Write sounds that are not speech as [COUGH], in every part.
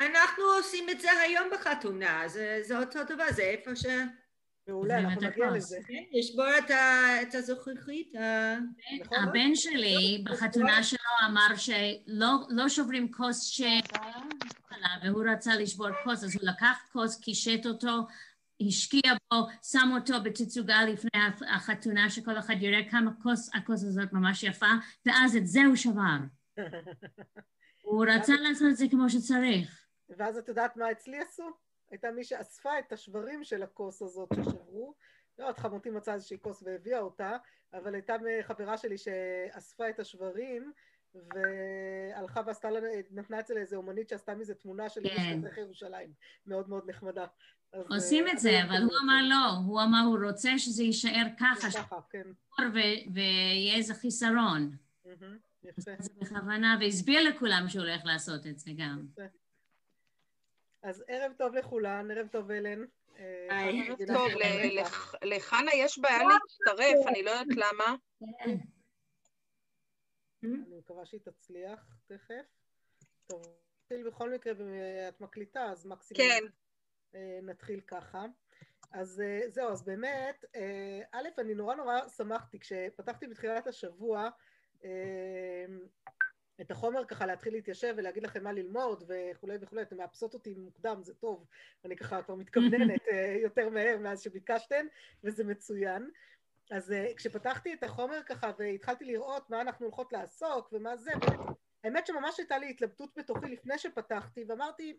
אנחנו עושים את זה היום בחתונה, זה, זה אותו דבר, זה איפה ש... מעולה, אנחנו נגיע. לזה. כן, לשבור את, ה, את הזכוכית. ה- נכון? הבן שלי בחתונה שלו אמר שלא לא שוברים כוס שבא והוא רצה לשבור כוס, אז הוא לקח כוס, קישט אותו, השקיע בו, שם אותו בתצוגה לפני החתונה, שכל אחד יראה כמה כוס הכוס הזאת ממש יפה, ואז את זה הוא שבר. [LAUGHS] הוא רצה לעשות את זה כמו שצריך. ואז את יודעת מה אצלי עשו? הייתה מי שאספה את השברים של הכוס הזאת ששברו. לא יודעת, חמותי מצאה איזושהי כוס והביאה אותה, אבל הייתה חברה שלי שאספה את השברים, והלכה ועשתה לנו, נתנה את זה לאיזה אומנית שעשתה מזה תמונה של כן. ירושלים. מאוד מאוד נחמדה. עושים אה, את זה, אבל הוא אמר לא, הוא אמר הוא רוצה שזה יישאר ככה, כן. שחור ו- ויהיה איזה חיסרון. יפה. זה בכוונה, והסביר לכולם שהוא הולך לעשות את זה גם. אז ערב טוב לכולן, ערב טוב אלן. אה, ערב טוב, לחנה יש בעיה להצטרף, אני לא יודעת למה. אני מקווה שהיא תצליח תכף. טוב, נתחיל בכל מקרה, את מקליטה, אז מקסימום כן. אה, נתחיל ככה. אז אה, זהו, אז באמת, אה, א', אני נורא נורא שמחתי כשפתחתי בתחילת השבוע את החומר ככה להתחיל להתיישב ולהגיד לכם מה ללמוד וכולי וכולי, אתם מאפסות אותי מוקדם, זה טוב, אני ככה כבר מתכווננת [LAUGHS] יותר מהר מאז שביקשתן, וזה מצוין. אז כשפתחתי את החומר ככה והתחלתי לראות מה אנחנו הולכות לעסוק ומה זה, האמת שממש הייתה לי התלבטות בתוכי לפני שפתחתי ואמרתי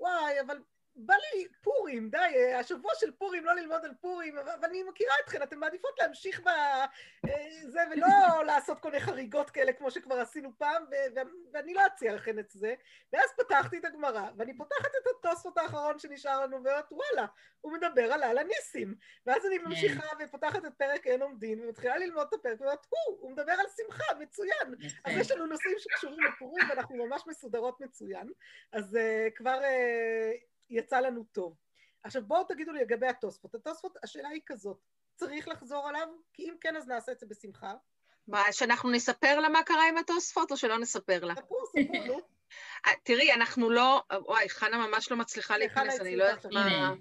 וואי אבל בא לי פורים, די, אה, השבוע של פורים, לא ללמוד על פורים, אבל אני מכירה אתכן, אתן מעדיפות להמשיך בזה ולא [LAUGHS] לעשות כל מיני חריגות כאלה כמו שכבר עשינו פעם, ו- ו- ואני לא אציע לכן את זה. ואז פתחתי את הגמרא, ואני פותחת את התוספות האחרון שנשאר לנו, ואומרת וואלה, הוא מדבר על על הניסים. ואז אני ממשיכה ופותחת את פרק אין עומדין, ומתחילה ללמוד את הפרק, ואומרת, הוא, הוא מדבר על שמחה, מצוין. אז יש לנו נושאים שקשורים לפורים, ואנחנו ממש מסודרות מצוין. אז uh, כבר uh, יצא לנו טוב. עכשיו בואו תגידו לי לגבי התוספות. התוספות, השאלה היא כזאת, צריך לחזור עליו? כי אם כן, אז נעשה את זה בשמחה. מה, שאנחנו נספר לה מה קרה עם התוספות, או שלא נספר לה? ספרו, ספרו, נו. [LAUGHS] אה, תראי, אנחנו לא... וואי, חנה ממש לא מצליחה להיכנס, אני לא יודעת. מה...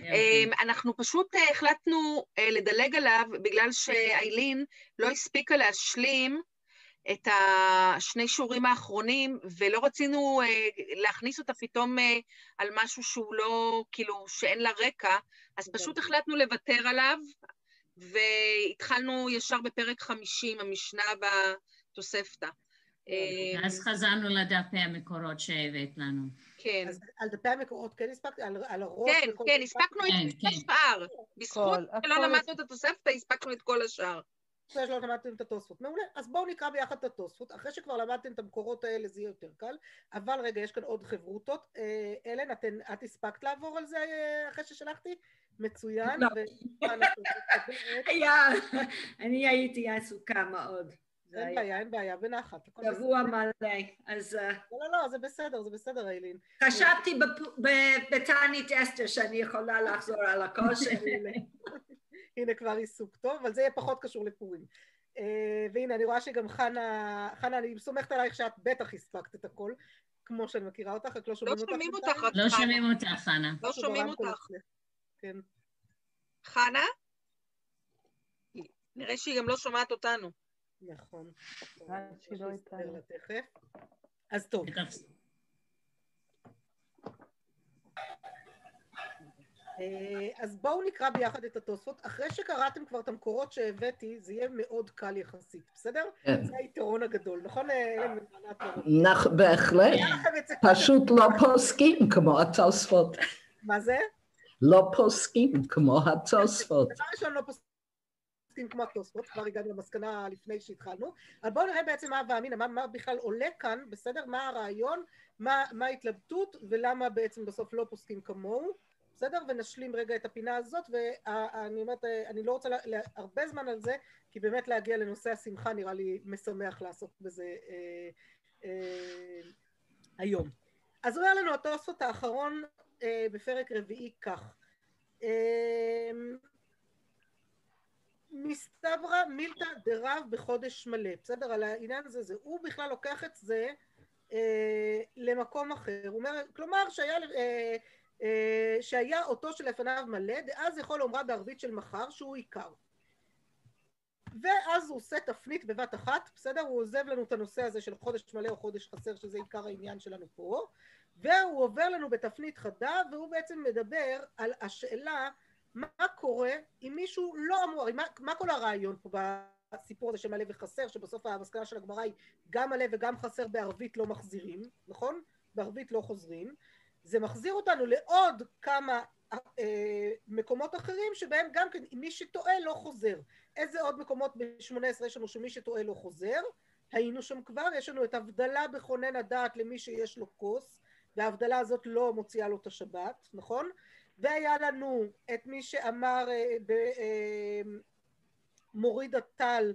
אמ, אנחנו פשוט אה, החלטנו אה, לדלג עליו בגלל שאיילין לא הספיקה להשלים את השני שיעורים האחרונים, ולא רצינו אה, להכניס אותה פתאום אה, על משהו שהוא לא, כאילו, שאין לה רקע, אז פשוט החלטנו לוותר עליו, והתחלנו ישר בפרק 50, המשנה בתוספתא. אה, אז חזרנו לדפי המקורות שהבאת לנו. כן, אז על דפי המקורות כן הספקתי? על, על הראש? כן, כן, הספקנו את כן, כל כן. השאר. בזכות שלא. למדנו את התוספתא, הספקנו את כל השאר. אחרי שלא למדתם את התוספות. מעולה. אז בואו נקרא ביחד את התוספות. אחרי שכבר למדתם את המקורות האלה זה יהיה יותר קל. אבל רגע, יש כאן עוד חברותות. אה, אלן, אתן, את הספקת לעבור על זה אה, אחרי ששלחתי? מצוין. לא. היה, אני הייתי עסוקה מאוד. אין בעיה, אין בעיה, בנחת. שבוע. מלא. אז אה, לא, לא, לא, זה בסדר, זה בסדר, איילין. חשבתי בתענית אסתר שאני יכולה לחזור על הכל שלי. [LAUGHS] הנה כבר עיסוק טוב, אבל זה יהיה פחות קשור לפורים. אה, והנה, אני רואה שגם חנה, חנה, אני סומכת עלייך שאת בטח הספקת את הכל, כמו שאני מכירה אותך, רק לא שומעים אותך. שומעים. אותך, רק לא. שומעים אותך, חנה. לא שומעים אותך. כן. חנה? נראה שהיא גם לא שומעת אותנו. נכון. לא. אז טוב, אז בואו נקרא ביחד את התוספות. אחרי שקראתם כבר את המקורות שהבאתי, זה יהיה מאוד קל יחסית, בסדר? כן. זה היתרון הגדול, נכון, אה? נכ... בהחלט. פשוט לא פוסקים כמו התוספות. מה זה? לא פוסקים כמו התוספות. דבר ראשון לא פוסקים כמו התוספות, כבר הגענו למסקנה לפני שהתחלנו, אבל בואו נראה בעצם מה הווה אמינא, מה, מה בכלל עולה כאן, בסדר? מה הרעיון, מה, מה ההתלבטות ולמה בעצם בסוף לא פוסקים כמוהו, בסדר? ונשלים רגע את הפינה הזאת, ואני אומרת, אני לא רוצה לה, הרבה זמן על זה, כי באמת להגיע לנושא השמחה נראה לי משמח לעסוק בזה אה, אה, היום. אז אומר לנו התוספות האחרון אה, בפרק רביעי כך. אה, מסתברא מילתא דרב בחודש מלא, בסדר? על העניין הזה, זה, הוא בכלל לוקח את זה אה, למקום אחר. הוא אומר, כלומר שהיה, אה, שהיה אותו שלפניו מלא, דאז יכול לומרה בערבית של מחר שהוא עיקר. ואז הוא עושה תפנית בבת אחת, בסדר? הוא עוזב לנו את הנושא הזה של חודש מלא או חודש חסר, שזה עיקר העניין שלנו פה, והוא עובר לנו בתפנית חדה, והוא בעצם מדבר על השאלה מה קורה אם מישהו לא אמור, מה, מה כל הרעיון פה בסיפור הזה של מלא וחסר, שבסוף המסקנה של הגמרא היא גם מלא וגם חסר בערבית לא מחזירים, נכון? בערבית לא חוזרים. זה מחזיר אותנו לעוד כמה אה, מקומות אחרים שבהם גם כן מי שטועה לא חוזר. איזה עוד מקומות ב-18 יש לנו שמי שטועה לא חוזר? היינו שם כבר, יש לנו את הבדלה בכונן הדעת למי שיש לו כוס, וההבדלה הזאת לא מוציאה לו את השבת, נכון? והיה לנו את מי שאמר אה, במוריד אה, הטל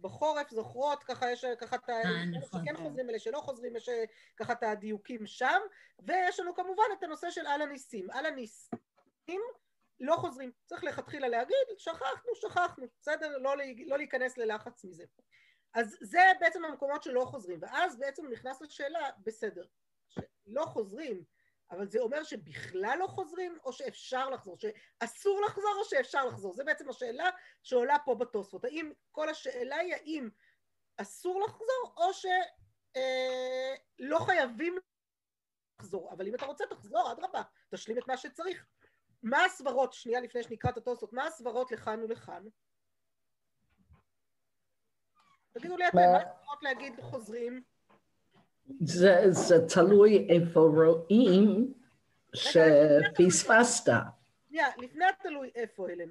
בחורף, זוכרות, ככה יש ככה את ה... נכון. שכן חוזרים, אלה שלא חוזרים, יש אה, ככה את הדיוקים שם, ויש לנו כמובן את הנושא של על הניסים. על הניסים לא חוזרים, צריך לכתחילה להגיד, שכחנו, שכחנו, בסדר? לא, לא להיכנס ללחץ מזה. אז זה בעצם המקומות שלא חוזרים, ואז בעצם נכנס לשאלה, בסדר, שלא חוזרים, אבל זה אומר שבכלל לא חוזרים, או שאפשר לחזור, שאסור לחזור או שאפשר לחזור, זה בעצם השאלה שעולה פה בתוספות, האם כל השאלה היא האם אסור לחזור, או שלא אה, חייבים לחזור, אבל אם אתה רוצה תחזור, אדרבה, תשלים את מה שצריך. מה הסברות, שנייה לפני שנקרא את התוספות, מה הסברות לכאן ולכאן? תגידו לי אתם, מה הסברות להגיד חוזרים? זה, זה תלוי איפה רואים שפספסת. שנייה, לפני התלוי איפה, הלם.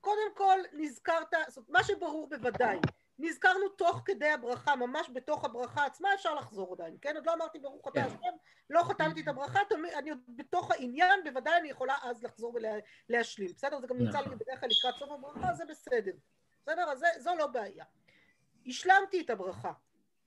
קודם כל, נזכרת, זאת אומרת, מה שברור בוודאי, נזכרנו תוך כדי הברכה, ממש בתוך הברכה עצמה, אפשר לחזור עדיין, כן? עוד לא אמרתי ברוך אתה השם, לא חתמתי את הברכה, אני עוד בתוך העניין, בוודאי אני יכולה אז לחזור ולהשלים, בסדר? זה גם נמצא לי בדרך כלל לקראת סוף הברכה, זה בסדר, בסדר? אז זו לא בעיה. השלמתי את הברכה,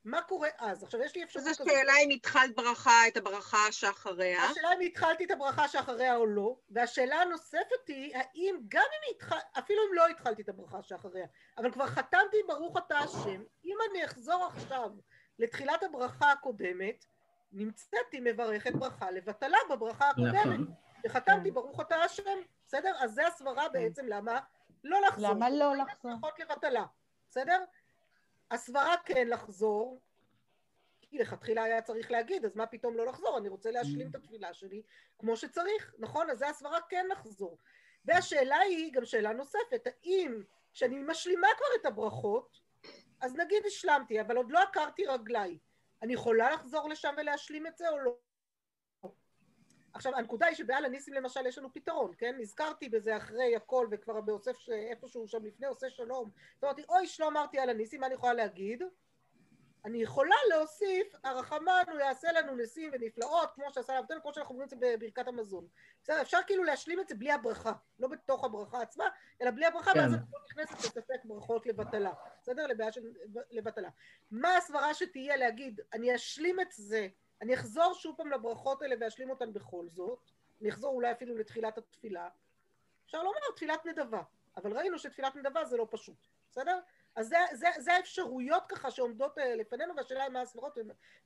מה קורה אז? עכשיו יש לי אפשרות כזאת. זו שאלה אם התחלת ברכה את הברכה שאחריה. השאלה אם התחלתי את הברכה שאחריה או לא, והשאלה הנוספת היא, האם גם אם התחל... אפילו אם לא התחלתי את הברכה שאחריה, אבל כבר חתמתי ברוך אתה השם, אם אני אחזור עכשיו לתחילת הברכה הקודמת, נמצאתי מברכת ברכה לבטלה בברכה הקודמת, נכון. וחתמתי ברוך אתה השם, בסדר? אז זה הסברה כן. בעצם למה לא לחזור. למה לא לחזור? לבטלה, בסדר? הסברה כן לחזור, כי לכתחילה היה צריך להגיד, אז מה פתאום לא לחזור? אני רוצה להשלים את התפילה שלי כמו שצריך, נכון? אז זה הסברה כן לחזור. והשאלה היא גם שאלה נוספת, האם כשאני משלימה כבר את הברכות, אז נגיד השלמתי, אבל עוד לא עקרתי רגליי, אני יכולה לחזור לשם ולהשלים את זה או לא? עכשיו הנקודה היא שבעל הניסים למשל יש לנו פתרון, כן? נזכרתי בזה אחרי הכל וכבר באוסף איפשהו שם לפני עושה שלום, אמרתי אוי שלא אמרתי על הניסים, מה אני יכולה להגיד? אני יכולה להוסיף, הרחמן הוא יעשה לנו ניסים ונפלאות כמו שעשה לאבטל, כמו שאנחנו אומרים את זה בברכת המזון. בסדר, אפשר כאילו להשלים את זה בלי הברכה, לא בתוך הברכה עצמה, אלא בלי הברכה, כן. ואז את לא נכנסת לספק ברכות לבטלה, בסדר? לבעיה של לבטלה. מה הסברה שתהיה להגיד, אני אשלים את זה אני אחזור שוב פעם לברכות האלה ואשלים אותן בכל זאת, אני אחזור אולי אפילו לתחילת התפילה, אפשר לומר תפילת נדבה, אבל ראינו שתפילת נדבה זה לא פשוט, בסדר? אז זה, זה, זה האפשרויות ככה שעומדות אה, לפנינו והשאלה היא מה הסברות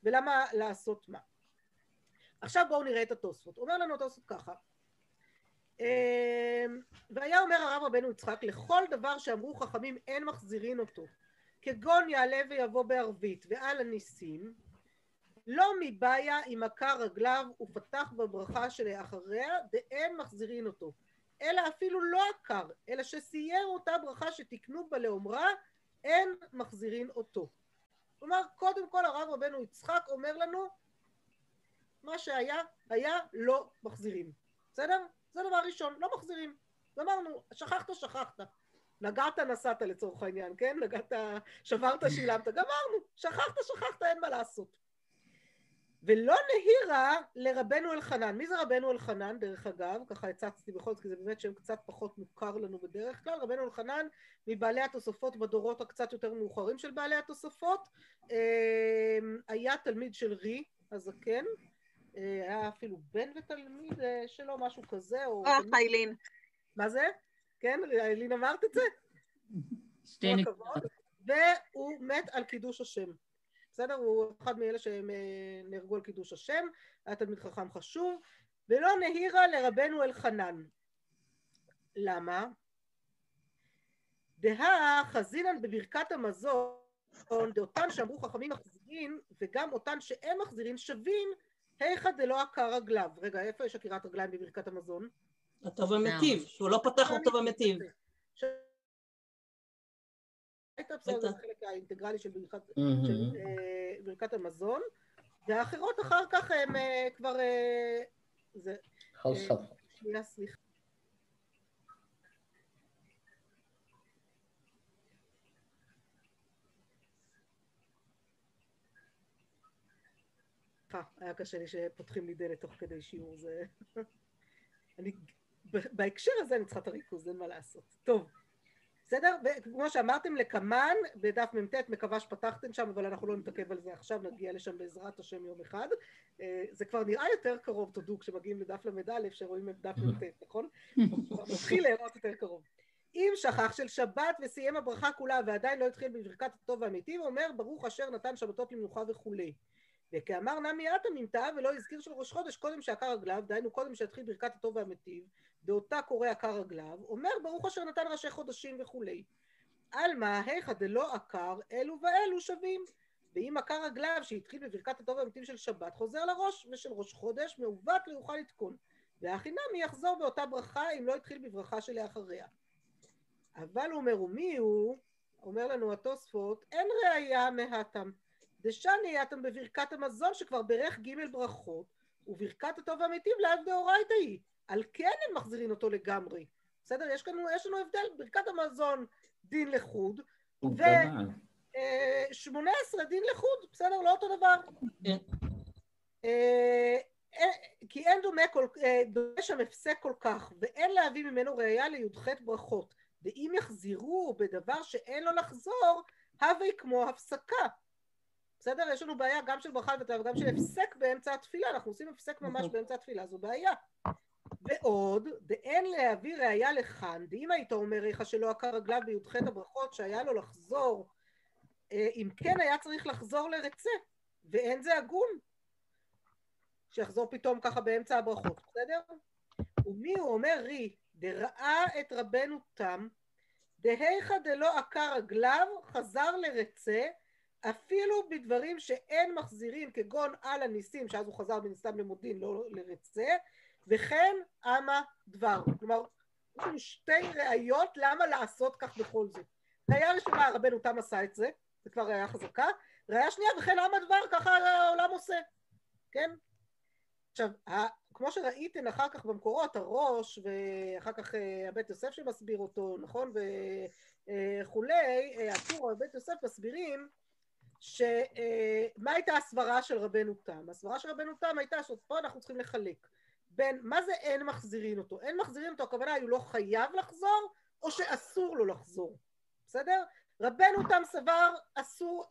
ולמה לעשות מה. עכשיו בואו נראה את התוספות. אומר לנו התוספות ככה אמ, והיה אומר הרב רבנו יצחק לכל דבר שאמרו חכמים אין מחזירין אותו כגון יעלה ויבוא בערבית ועל הניסים לא מבעיה אם עקר רגליו ופתח בברכה שלאחריה ואין מחזירין אותו. אלא אפילו לא עקר אלא שסייר אותה ברכה שתקנו בה לאומרה אין מחזירין אותו. כלומר קודם כל הרב רבנו יצחק אומר לנו מה שהיה היה לא מחזירים בסדר? זה דבר ראשון לא מחזירים אמרנו שכחת שכחת. נגעת נסעת לצורך העניין כן? נגעת שברת שילמת. גמרנו. שכחת שכחת אין מה לעשות ולא נהירה לרבנו אלחנן. מי זה רבנו אלחנן, דרך אגב? ככה הצצתי בכל זאת, כי זה באמת שם קצת פחות מוכר לנו בדרך כלל. רבנו אלחנן מבעלי התוספות בדורות הקצת יותר מאוחרים של בעלי התוספות. אמ, היה תלמיד של רי, הזקן. אה, היה אפילו בן ותלמיד אה, שלו, משהו כזה. אה, איילין. מה זה? כן? איילין אמרת את זה? שתי נקודות. והוא מת על קידוש השם. בסדר? הוא אחד מאלה שהם אה, נהרגו על קידוש השם, היה תלמיד חכם חשוב, ולא נהירה לרבנו אלחנן. למה? דהה חזינן בברכת המזון, דאותן שאמרו חכמים מחזירין, וגם אותן שאין מחזירין שווים, היכא דלא עקר רגליו. רגע, איפה יש עקירת רגליים בברכת המזון? הטוב המטיב, שהוא לא פתח לטוב המטיב. הייתה בסדר, זה. החלק האינטגרלי של ברכת אה, ברכת המזון, והאחרות אחר כך הם אה, כבר... אה. שנייה, סליחה. היה קשה לי שפותחים לי דלת תוך כדי שיעור, זה... [LAUGHS] אני... בהקשר הזה אני צריכה את הריכוז, אין מה לעשות. טוב, בסדר? וכמו שאמרתם, לקמן, בדף מ"ט, מקווה שפתחתם שם, אבל אנחנו לא נתעכב על זה עכשיו, נגיע לשם בעזרת השם יום אחד. אה, זה כבר נראה יותר קרוב, תודו, כשמגיעים לדף ל"א, שרואים את דף מ"ט, נכון? מתחיל להיראות יותר קרוב. אם שכח של שבת וסיים הברכה כולה ועדיין לא התחיל בברכת הטוב והמיטיב, אומר ברוך אשר נתן שבתות למנוחה וכולי. וכאמר נמי עטה נמתעה ולא הזכיר של ראש חודש קודם שעקר רגליו, דהיינו קודם שהתחיל ברכת הטוב והמיטיב, באותה קורא עקר רגליו, אומר ברוך אשר נתן ראשי חודשים וכולי. עלמא היכא דלא עקר, אלו ואלו שווים. ואם עקר רגליו שהתחיל בברכת הטוב והמיטיב של שבת, חוזר לראש ושל ראש חודש, מעוות לא יוכל לתקון. והכי נמי יחזור באותה ברכה אם לא התחיל בברכה שלאחריה. אבל הוא אומר, ומי הוא? אומר לנו התוספות, אין ראייה מהתם. דשני יתם בברכת המזון שכבר בירך ג' ברכות, וברכת הטוב והמיטיב לאו דאורייתא היא. על כן הם מחזירים אותו לגמרי. בסדר? יש לנו, יש לנו הבדל, ברכת המזון דין לחוד? אה, 18 דין לחוד, בסדר? לא אותו דבר. כן. אה, אה, כי אין דומה, כל, אה, דומה שם הפסק כל כך, ואין להביא ממנו ראייה לי"ח ברכות. ואם יחזירו בדבר שאין לו לחזור, הווי כמו הפסקה. בסדר? יש לנו בעיה גם של ברכה לבטלה וגם של הפסק באמצע התפילה, אנחנו עושים הפסק ממש נכון. באמצע התפילה, זו בעיה. ועוד, דאין להביא ראייה לכאן, דאם היית אומר איכה שלא עקר רגליו בי"ח הברכות, שהיה לו לחזור, אה, אם כן היה צריך לחזור לרצה, ואין זה הגון. שיחזור פתאום ככה באמצע הברכות, בסדר? ומי הוא אומר רי, דראה את רבנו תם, דהיכא דלא עקר רגליו, חזר לרצה, אפילו בדברים שאין מחזירים, כגון על הניסים, שאז הוא חזר מן הסתם למודיעין, לא לרצה, וכן אמה דבר. כלומר, יש לנו שתי ראיות למה לעשות כך בכל זאת. ראיה ראשונה, רבנו תם עשה את זה, זה כבר ראיה חזקה. ראיה שנייה, וכן אמה דבר, ככה העולם עושה, כן? עכשיו, כמו שראיתם אחר כך במקורות, הראש, ואחר כך אה, הבית יוסף שמסביר אותו, נכון? וכולי, הטור הבית יוסף מסבירים שמה הייתה הסברה של רבנו תם? הסברה של רבנו תם הייתה שפה אנחנו צריכים לחלק בין מה זה אין מחזירין אותו? אין מחזירין אותו, הכוונה היא הוא לא חייב לחזור, או שאסור לו לחזור, בסדר? רבנו תם סבר אסור,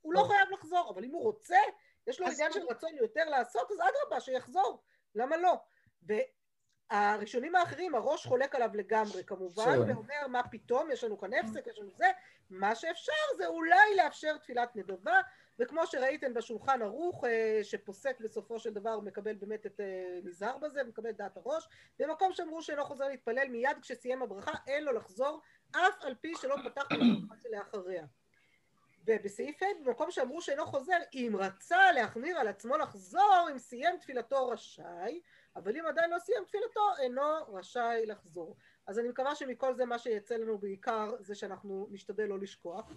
הוא לא חייב לחזור, אבל אם הוא רוצה, יש לו עניין של רצון יותר לעשות, אז אדרבה, שיחזור, למה לא? והראשונים האחרים, הראש חולק עליו לגמרי כמובן. ואומר מה פתאום, יש לנו כאן הפסק, יש לנו זה, מה שאפשר זה אולי לאפשר תפילת נדבה, וכמו שראיתם בשולחן ערוך, אה, שפוסק בסופו של דבר, מקבל באמת את, אה, נזהר בזה, מקבל את דעת הראש, במקום שאמרו שאינו חוזר להתפלל מיד כשסיים הברכה, אין לו לחזור, אף על פי שלא פתח בברכה שלאחריה. ובסעיף ה' במקום שאמרו שאינו חוזר, אם רצה להחמיר על עצמו לחזור, אם סיים תפילתו רשאי, אבל אם עדיין לא סיים תפילתו, אינו רשאי לחזור. אז אני מקווה שמכל זה מה שיצא לנו בעיקר זה שאנחנו נשתדל לא לשכוח.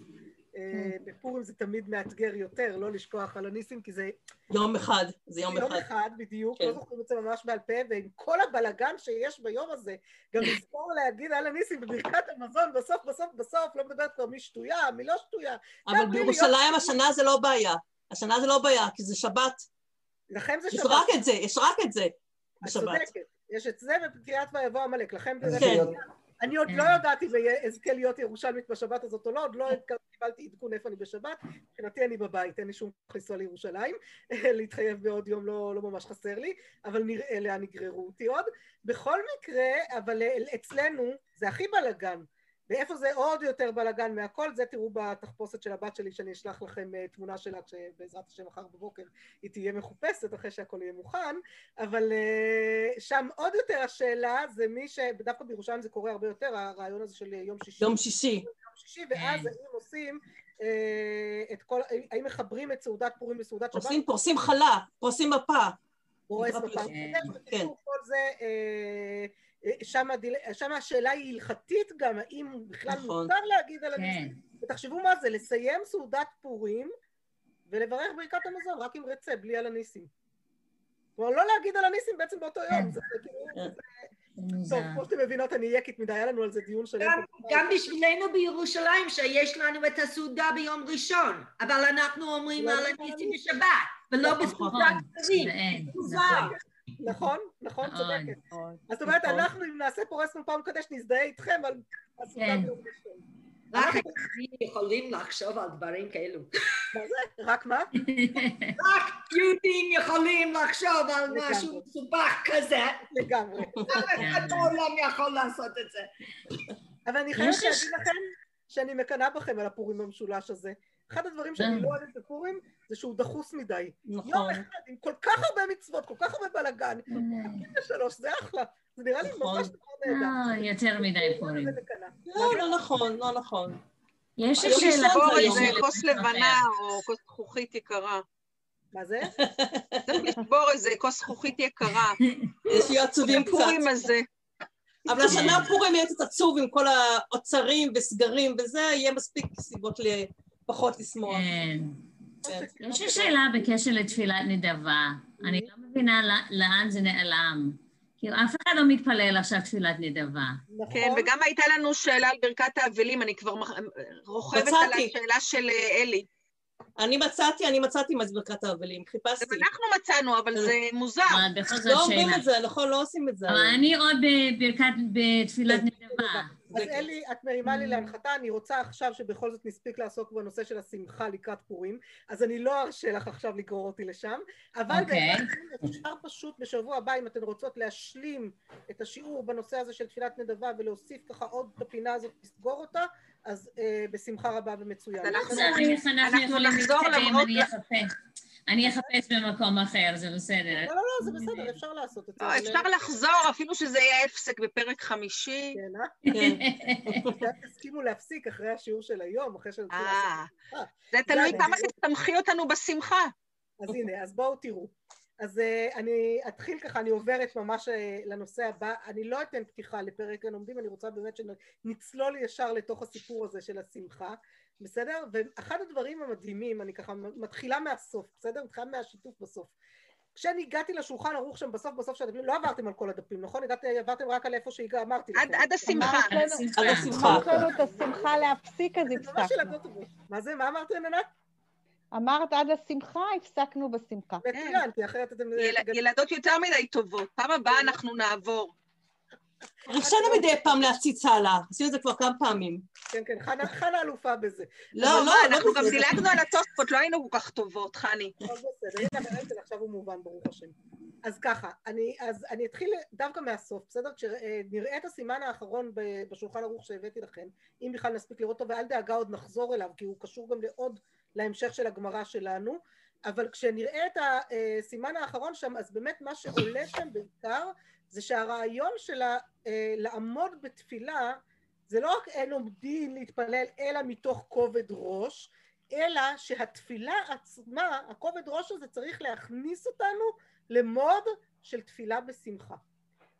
אה, בפורים זה תמיד מאתגר יותר, לא לשכוח על הניסים, כי זה יום אחד, זה יום יום אחד. אחד בדיוק, כן. לא זוכרים את זה ממש בעל פה, ועם כל הבלגן שיש ביום הזה, גם [LAUGHS] לזכור להגיד על הניסים בברכת המזון, בסוף בסוף בסוף, לא מדברת כבר מי שטויה, מי לא שטויה. אבל בירושלים השנה זה לא בעיה. השנה זה לא בעיה, כי זה שבת. לכם זה יש שבת. רק את זה, יש רק את זה בשבת. יש את זה ובקריאת ויבוא עמלק, לכם זה... כן. אני עוד כן. לא יודעת אם אזכה להיות ירושלמית בשבת הזאת או לא, עוד לא קיבלתי עדכון איפה אני בשבת, מבחינתי אני בבית, אין לי שום לנסוע לירושלים, [LAUGHS] להתחייב בעוד יום לא, לא ממש חסר לי, אבל נראה לאן יגררו אותי עוד. בכל מקרה, אבל אצלנו זה הכי בלאגן. ואיפה זה עוד יותר בלאגן מהכל, זה תראו בתחפושת של הבת שלי, שאני אשלח לכם אה, תמונה שלה, שבעזרת השם מחר בבוקר היא תהיה מחופשת אחרי שהכל יהיה מוכן, אבל אה, שם עוד יותר השאלה זה מי ש... דווקא בירושלים זה קורה הרבה יותר, הרעיון הזה של יום שישי. יום שישי. יום שישי, ואז כן. האם עושים אה, את כל... האם מחברים את סעודת פורים לסעודת שבת? עושים, פורסים חלה, פורסים מפה. פורס בפעם כן. בקיצור, כל זה, אה, אה, שם הדיל- שם השאלה היא הלכתית גם, האם בכלל נכון. מותר להגיד על כן. הניסים. ותחשבו מה זה, לסיים סעודת פורים ולברך ברכת המזון, רק עם רצה, בלי על הניסים. כלומר, לא להגיד על הניסים בעצם באותו יום, זה כאילו... כן. טוב. כמו שאתם מבינות, אני יקית מדי, היה לנו על זה דיון שלם. גם, גם בשבילנו בירושלים שיש לנו את הסעודה ביום ראשון, אבל אנחנו אומרים לא על על הניסים. בשבת, ולא נכון. בסעודת נכון. ואין, מוזר. נכון. נכון, נכון, נכון. צודקת. אז זאת אומרת, נכון. אנחנו, אם נעשה פורס מפה מקדש, נזדהה איתכם על כן. רק היהודים יכולים לחשוב על דברים כאלו. מה זה? רק מה? [LAUGHS] רק יהודים יכולים לחשוב על. משהו מסובך כזה, לגמרי. אף אחד בעולם יכול לעשות את זה. אבל אני חייבת להגיד לכם שאני מקנאה בכם על הפורים המשולש הזה. אחד הדברים שאני כן. לא אוהבת בפורים זה שהוא דחוס מדי. יום נכון. אחד עם כל כך הרבה מצוות, כל כך הרבה בלאגן, בשלוש, זה אחלה. זה נראה לי נכון. ממש דבר נהדר. אה, יותר מדי פורים. לא, לא נכון, לא נכון. יש לי שאלה. זה. כוס לבנה או כוס זכוכית יקרה. מה זה? [LAUGHS] צריך לשבור איזה כוס זכוכית יקרה. [LAUGHS] יש לי עצובים קצת. הפורים הזה. אבל השנה פורים יהיה קצת עצוב עם כל האוצרים וסגרים וזה, יהיה מספיק סיבות לפחות לשמוח. יש לי שאלה בקשר לתפילת נדבה. אני לא מבינה לאן זה נעלם. כאילו, אף אחד לא מתפלל עכשיו תפילת נדבה. נכון? כן, וגם הייתה לנו שאלה על ברכת האבלים, אני כבר רוכבת על. השאלה של אה, אלי. אני מצאתי, אני מצאתי מה זה ברכת האבלים, גם חיפשתי. אנחנו מצאנו, אבל זה מוזר. אבל בכל זאת לא אומרים. את זה, נכון? לא עושים את זה. אבל אני עוד בברכת, בתפילת נדבה. אז אלי, את מרימה לי להנחתה, אני רוצה עכשיו שבכל זאת נספיק לעסוק בנושא של השמחה לקראת פורים, אז אני לא ארשה לך עכשיו לגרור אותי לשם, אבל אוקיי. אפשר פשוט בשבוע הבא, אם אתן רוצות להשלים את השיעור בנושא הזה של תפילת נדבה ולהוסיף ככה עוד את הפינה הזאת, לסגור אותה, אז אה, בשמחה רבה ומצוין. אז אנחנו- נחזור למרות- אני אחפש. במקום אחר, זה בסדר. לא, לא, לא, זה בסדר, אפשר לעשות את זה. לא, אפשר לחזור, אפילו שזה יהיה הפסק בפרק חמישי. כן, אה? כן. אתם תסכימו להפסיק אחרי השיעור של היום, אחרי שנתחיל לעשות... אה, זה תלוי כמה תסתמכי אותנו בשמחה. אז הנה, אז בואו תראו. אז uh, אני אתחיל ככה, אני עוברת ממש uh, לנושא הבא. אני לא אתן פתיחה לפרק הלומדים, אני רוצה באמת שנצלול ישר לתוך הסיפור הזה של השמחה, בסדר? ואחד הדברים המדהימים, אני ככה מתחילה מהסוף, בסדר? מתחילה מהשיתוף בסוף. כשאני הגעתי לשולחן ערוך שם בסוף בסוף של הדפים, לא עברתם על כל הדפים, נכון? הגעתי, עברתם רק על איפה שאמרתי לכם. עד עד השמחה. על השמחה. על השמחה. אמרת לנו את השמחה להפסיק, אז הפסקנו. מה זה? מה אמרת, ענת? אמרת עד השמחה, הפסקנו בשמחה. מצוין, כי אחרת אתם... יל- ילדות יותר מדי טובות. פעם הבאה אנחנו נעבור. הרשינו מדי פעם להציץ הלאה, עשינו את זה כבר כמה פעמים. כן, כן, חנה- חנה אלופה בזה. לא, לא, לא אנחנו גם. דילגנו על התוספות, לא היינו כל כך טובות, חני. בסדר, הנה עכשיו הוא מובן, ברוך השם. אז ככה, אני, אז אני אתחיל דווקא מהסוף, בסדר? כשנראה את הסימן האחרון בשולחן ערוך שהבאתי לכם, אם בכלל נספיק לראות אותו, ואל דאגה עוד נחזור אליו, כי הוא קשור גם לעוד, להמשך של הגמרא שלנו, אבל כשנראה את הסימן האחרון שם, אז באמת מה שעולה שם בעיקר, זה שהרעיון של אה, לעמוד בתפילה, זה לא רק אין עומדים להתפלל, אלא מתוך כובד ראש, אלא שהתפילה עצמה, הכובד ראש הזה צריך להכניס אותנו למוד של תפילה בשמחה.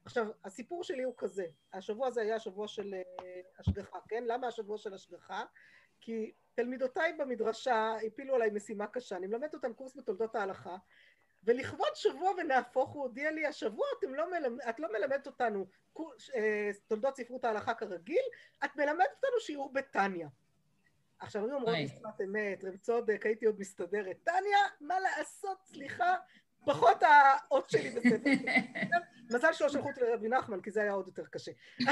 עכשיו, הסיפור שלי הוא כזה, השבוע הזה היה שבוע של אה, השגחה, כן? למה השבוע של השגחה? כי תלמידותיי במדרשה הפילו עליי משימה קשה, אני מלמדת אותם קורס בתולדות ההלכה, ולכבוד שבוע ונהפוך הוא הודיע לי, השבוע אתם לא מלמד, את לא מלמדת אותנו אה, תולדות ספרות ההלכה כרגיל, את מלמדת אותנו שיעור בתניא. עכשיו, היו אומרות. בשפת אמת, רב צודק, הייתי עוד מסתדרת. טניה, מה לעשות, סליחה, פחות האות שלי בספר. [LAUGHS] מזל שלא שלחו אותי לרבי נחמן, כי זה היה עוד יותר קשה. [LAUGHS]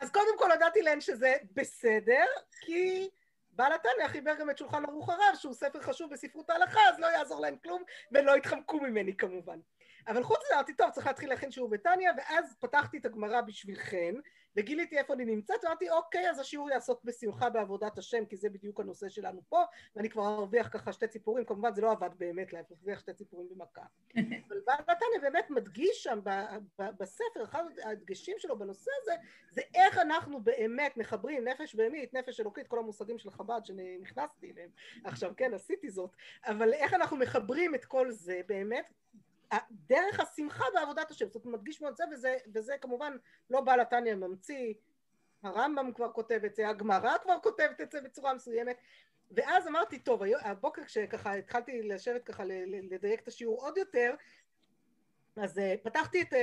אז קודם כל הודעתי להן שזה בסדר, כי בעל התניא חיבר גם את שולחן ערוך הרב, שהוא ספר חשוב בספרות ההלכה, אז לא יעזור להם כלום, ולא יתחמקו ממני כמובן. אבל חוץ מזה אמרתי, טוב, צריך להתחיל להכין שיעור בטניה, ואז פתחתי את הגמרא בשבילכן, וגיליתי איפה אני נמצאת, ואמרתי, אוקיי, אז השיעור יעסוק בשמחה בעבודת השם, כי זה בדיוק הנושא שלנו פה, ואני כבר ארוויח ככה שתי ציפורים, כמובן זה לא עבד באמת, להרוויח שתי ציפורים במכה. [LAUGHS] אבל בעל התניא באמת מדגיש שם ב- ב- בספר, אחד הדגשים שלו בנושא הזה, זה איך אנחנו באמת מחברים נפש בהמית, נפש אלוקית, כל המושגים של חב"ד שנכנסתי אליהם. עכשיו, כן, עשיתי זאת, אבל איך אנחנו מחברים את כל זה באמת דרך השמחה בעבודת השם, זאת אומרת, מדגיש מאוד זה, וזה, וזה כמובן לא בעל התניא ממציא, הרמב"ם כבר כותב את זה, הגמרא כבר כותבת את זה בצורה מסוימת, ואז אמרתי, טוב, הבוקר כשככה התחלתי לשבת ככה לדייק את השיעור עוד יותר, אז uh, פתחתי את uh,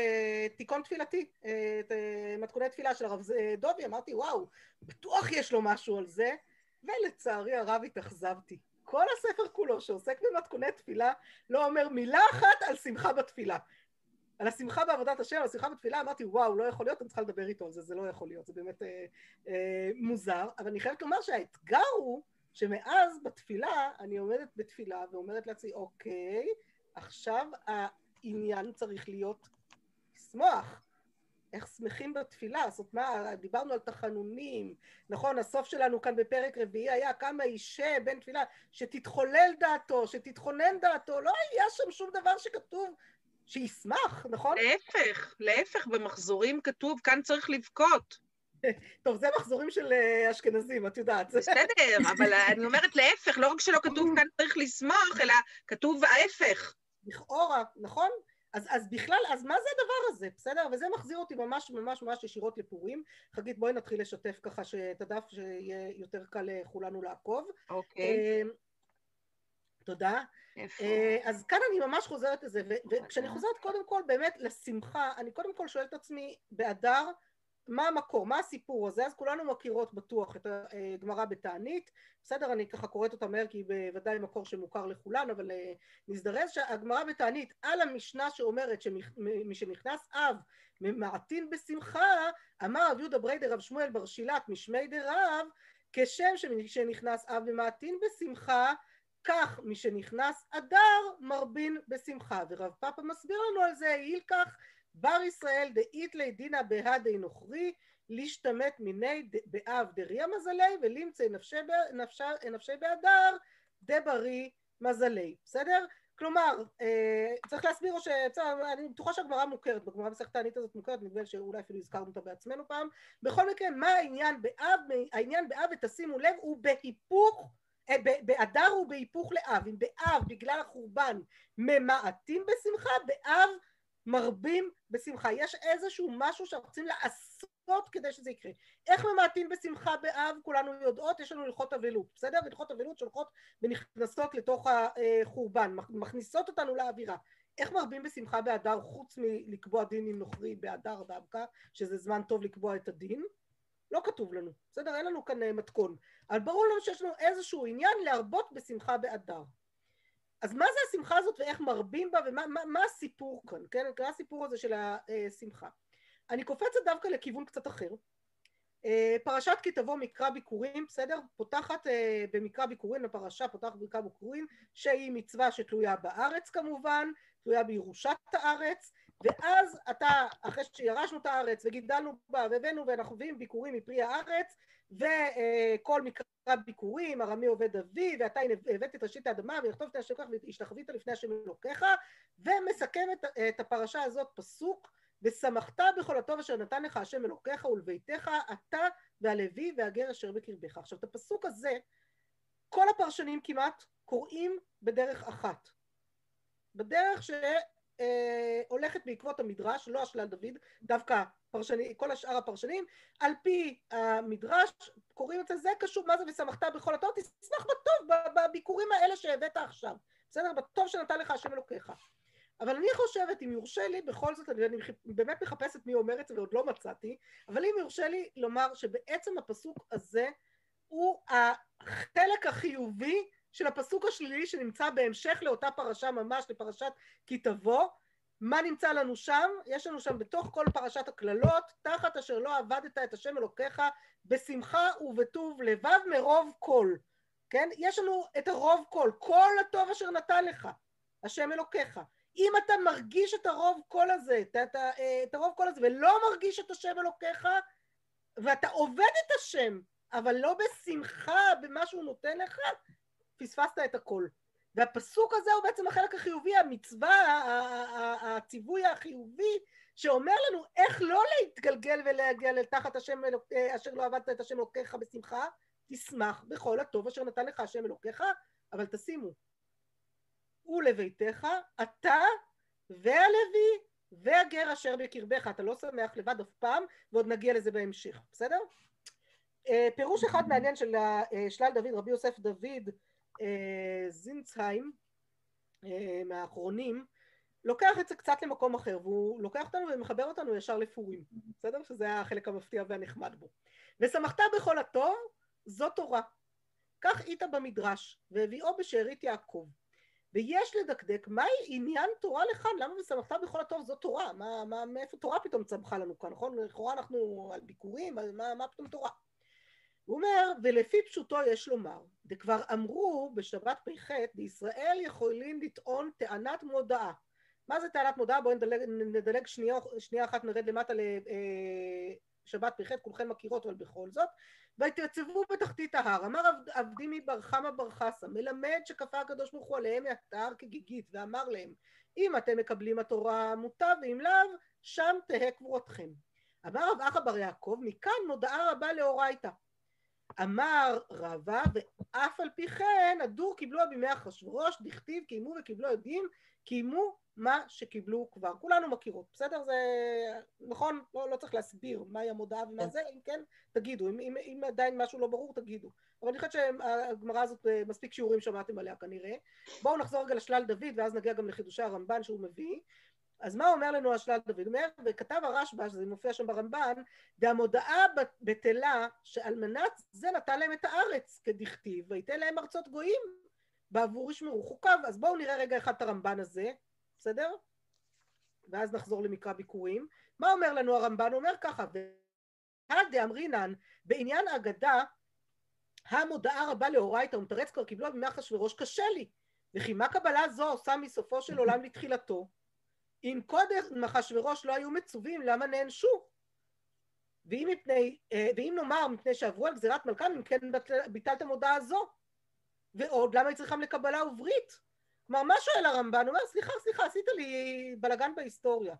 תיקון תפילתי, uh, את מתכוני תפילה של הרב דובי, אמרתי, וואו, בטוח יש לו משהו על זה, ולצערי הרב התאכזבתי. כל הספר כולו שעוסק במתכוני תפילה לא אומר מילה אחת על שמחה בתפילה. על השמחה בעבודת השם, על השמחה בתפילה, אמרתי, וואו, לא יכול להיות, אני צריכה לדבר איתו על זה, זה לא יכול להיות, זה באמת אה, אה, מוזר, אבל אני חייבת לומר שהאתגר הוא שמאז בתפילה, אני עומדת בתפילה ואומרת לעצמי, אוקיי, עכשיו העניין צריך להיות לשמוח. איך שמחים בתפילה, זאת מה, דיברנו על תחנונים, נכון, הסוף שלנו כאן בפרק רביעי היה כמה אישה בין תפילה, שתתחולל דעתו, שתתכונן דעתו, לא היה שם שום דבר שכתוב שישמח, נכון? להפך, להפך, במחזורים כתוב, כאן צריך לבכות. [LAUGHS] טוב, זה מחזורים של אה, אשכנזים, את יודעת. [LAUGHS] בסדר, אבל אני אומרת להפך, לא רק שלא כתוב כאן צריך לשמוח, אלא כתוב ההפך. לכאורה, נכון? אז, אז בכלל, אז מה זה הדבר הזה, בסדר? וזה מחזיר אותי ממש ממש ממש ישירות לפורים. חגית, בואי נתחיל לשתף ככה את הדף שיהיה יותר קל לכולנו לעקוב. אוקיי, אה, תודה. איפה? אה, אז כאן אני ממש חוזרת לזה, וכשאני חוזרת קודם כל באמת לשמחה, אני קודם כל שואלת את עצמי, באדר, מה המקור, מה הסיפור הזה? אז כולנו מכירות בטוח את הגמרא בתענית, בסדר, אני ככה קוראת אותה מהר כי היא בוודאי מקור שמוכר לכולן, אבל אה, נזדרז שהגמרא בתענית על המשנה שאומרת שמשנכנס אב ממעטין בשמחה, אמר רב יהודה בריידר רב שמואל בר שילת משמי דרב, כשם שנכנס אב ממעטין בשמחה, כך משנכנס אדר מרבין בשמחה, ורב פאפה מסביר לנו על זה, יילקח בר ישראל דאית לי דינא בהדי נוכרי, להשתמט מיני באב דריה מזלי, ולמצא נפשי ב- נפשה- נפשי באדר דבריא מזלי, בסדר? כלומר, אה, צריך להסביר או ש... אני בטוחה שהגמרא מוכרת, בגמרא מסכת הענית הזאת מוכרת, נדמה לי שאולי אפילו הזכרנו אותה בעצמנו פעם. בכל מקרה, מה העניין באב? העניין באב, ותשימו לב, הוא בהיפוך אה, באדר הוא בהיפוך לאב, אם באב בגלל החורבן ממעטים בשמחה, באב מרבים בשמחה. יש איזשהו משהו שאנחנו רוצים לעשות כדי שזה יקרה. איך ממעטים בשמחה באב? כולנו יודעות, יש לנו הלכות אבלות, בסדר? הלכות אבלות שהולכות ונכנסות לתוך החורבן, מכניסות אותנו לאווירה. איך מרבים בשמחה באדר חוץ מלקבוע דין עם נוכרי באדר באבקה, שזה זמן טוב לקבוע את הדין? לא כתוב לנו, בסדר? אין לנו כאן אה, מתכון. אבל ברור לנו שיש לנו איזשהו עניין להרבות בשמחה באדר. אז מה זה השמחה הזאת ואיך מרבים בה ומה מה, מה הסיפור כאן, כן? מה הסיפור הזה של השמחה? אני קופצת דווקא לכיוון קצת אחר. אה, פרשת כי תבוא מקרא ביקורים, בסדר? פותחת אה, במקרא ביקורים, הפרשה פותחת במקרא ביקורים, שהיא מצווה שתלויה בארץ כמובן, תלויה בירושת הארץ, ואז אתה, אחרי שירשנו את הארץ וגידלנו בה והבאנו ואנחנו מביאים ביקורים מפרי הארץ, וכל מקרא ביקורים, ארמי עובד אבי, ואתה הבאת את ראשית האדמה, ויכתוב את השם כך והשתחווית לפני השם אלוקיך, ומסכם את, את הפרשה הזאת פסוק, ושמחת בכל הטוב אשר נתן לך השם אלוקיך ולביתך, אתה והלוי והגר אשר בקרבך. עכשיו, את הפסוק הזה, כל הפרשנים כמעט קוראים בדרך אחת. בדרך שהולכת בעקבות המדרש, לא השלל דוד, דווקא פרשני, כל השאר הפרשנים, על פי המדרש קוראים את זה, זה קשור, מה זה ושמחת בכל הטוב? תשמח בטוב, בביקורים האלה שהבאת עכשיו, בסדר? בטוב שנתן לך השם אלוקיך. אבל אני חושבת, אם יורשה לי, בכל זאת, אני באמת מחפשת מי אומר את זה ועוד לא מצאתי, אבל אם יורשה לי לומר שבעצם הפסוק הזה הוא החלק החיובי של הפסוק השלילי שנמצא בהמשך לאותה פרשה ממש, לפרשת כי תבוא. מה נמצא לנו שם? יש לנו שם בתוך כל פרשת הקללות, תחת אשר לא עבדת את השם אלוקיך, בשמחה ובטוב לבב מרוב כל. כן? יש לנו את הרוב כל, כל הטוב אשר נתן לך, השם אלוקיך. אם אתה מרגיש את הרוב קול הזה, את, את, את הרוב קול הזה, ולא מרגיש את השם אלוקיך, ואתה עובד את השם, אבל לא בשמחה במה שהוא נותן לך, פספסת את הכל. והפסוק הזה הוא בעצם החלק החיובי, המצווה, הציווי החיובי, שאומר לנו איך לא להתגלגל ולהגיע לתחת השם אשר לא עבדת את השם אלוקיך בשמחה, תשמח בכל הטוב אשר נתן לך השם אלוקיך, אבל תשימו, ולביתך, אתה והלוי והגר אשר בקרבך, אתה לא שמח לבד אף פעם, ועוד נגיע לזה בהמשך, בסדר? אה, פירוש אחד מעניין של אה, שלל דוד, רבי יוסף דוד זינצהיים, אה, מהאחרונים, לוקח את זה קצת למקום אחר, והוא לוקח אותנו ומחבר אותנו ישר לפורים, בסדר? שזה החלק המפתיע והנחמד בו. ושמחת בכל הטוב, זו תורה. כך איתה במדרש, והביאו בשארית יעקב. ויש לדקדק, מהי עניין תורה לכאן? למה ושמחת בכל הטוב זו תורה? מה, מה, מאיפה תורה פתאום צמחה לנו כאן, נכון? לכאורה אנחנו על ביקורים, מה, מה פתאום תורה? הוא אומר, ולפי פשוטו יש לומר, וכבר אמרו בשבת פ"ח, בישראל יכולים לטעון טענת מודעה. מה זה טענת מודעה? בואו נדלג, נדלג שנייה, שנייה אחת, נרד למטה לשבת פ"ח, כולכם מכירות, אבל בכל זאת. ויתייצבו בתחתית ההר, אמר עבד- עבדי מבר חמא בר חסה, מלמד שכפה הקדוש ברוך הוא עליהם מהתהר כגיגית, ואמר להם, אם אתם מקבלים התורה מוטב, ואם לאו, שם תהא קבורתכם. אמר רב אחא בר יעקב, מכאן מודעה רבה לאורייתא. אמר רבא, ואף על פי כן, הדור קיבלו בימי אחשורוש, דכתיב, קיימו וקיבלו יודעים, קיימו מה שקיבלו כבר. כולנו מכירות, בסדר? זה נכון, לא, לא צריך להסביר מהי המודעה ומה זה, אם כן, תגידו, אם, אם, אם עדיין משהו לא ברור, תגידו. אבל אני חושבת שהגמרא הזאת, אה, מספיק שיעורים שמעתם עליה כנראה. בואו נחזור רגע לשלל דוד, ואז נגיע גם לחידושי הרמב"ן שהוא מביא. אז מה אומר לנו השלל דוד? הוא אומר, וכתב הרשב"א, שזה מופיע שם ברמב"ן, והמודעה בטלה שעל מנת זה נתן להם את הארץ כדכתיב, וייתן להם ארצות גויים בעבור ישמרו חוקיו. אז בואו נראה רגע אחד את הרמב"ן הזה, בסדר? ואז נחזור למקרא ביקורים. מה אומר לנו הרמב"ן? הוא אומר ככה, דאמרינן בעניין אגדה המודעה רבה לאורייתא ומתרץ כבר קיבלו בימי אחשוורוש קשה לי וכי מה קבלה זו עושה מסופו של עולם לתחילתו אם קודם אחשוורוש לא היו מצווים למה נענשו ואם, מפני, אה, ואם נאמר מפני שעברו על גזירת מלכם אם כן ביטלתם הודעה זו ועוד למה היא צריכם לקבלה וברית כלומר מה שואל הרמב"ן הוא אומר סליחה סליחה עשית לי בלאגן בהיסטוריה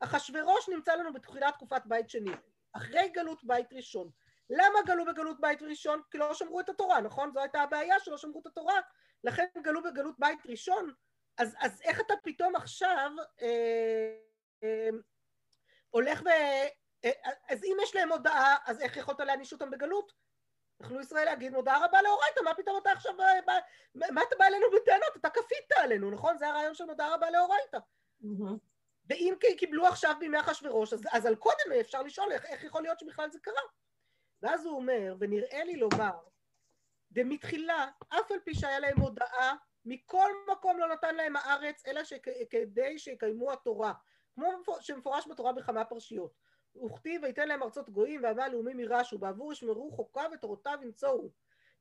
אחשוורוש נמצא לנו בתחילת תקופת בית שני אחרי גלות בית ראשון למה גלו בגלות בית ראשון? כי לא שמרו את התורה, נכון? זו הייתה הבעיה שלא שמרו את התורה, לכן גלו בגלות בית ראשון. אז, אז איך אתה פתאום עכשיו אה, אה, הולך ו... אה, אז אם יש להם הודעה, אז איך יכולת להעניש אותם בגלות? יכלו ישראל להגיד מודעה רבה לאורייתא, מה פתאום אתה עכשיו, בא, בא, מה אתה בא אלינו בטענות? אתה כפית עלינו, נכון? זה הרעיון של מודעה רבה לאורייתא. ואם כי קיבלו עכשיו בימי אחשוורוש, אז, אז על קודם אפשר לשאול איך, איך יכול להיות שבכלל זה קרה. ואז הוא אומר, ונראה לי לומר, דמתחילה, אף על פי שהיה להם הודעה, מכל מקום לא נתן להם הארץ, אלא שכדי שיקיימו התורה, כמו שמפורש בתורה בכמה פרשיות. וכתיב ויתן להם ארצות גויים ועמה לאומים יירשו, בעבור ישמרו חוקיו ותורותיו ינצורו.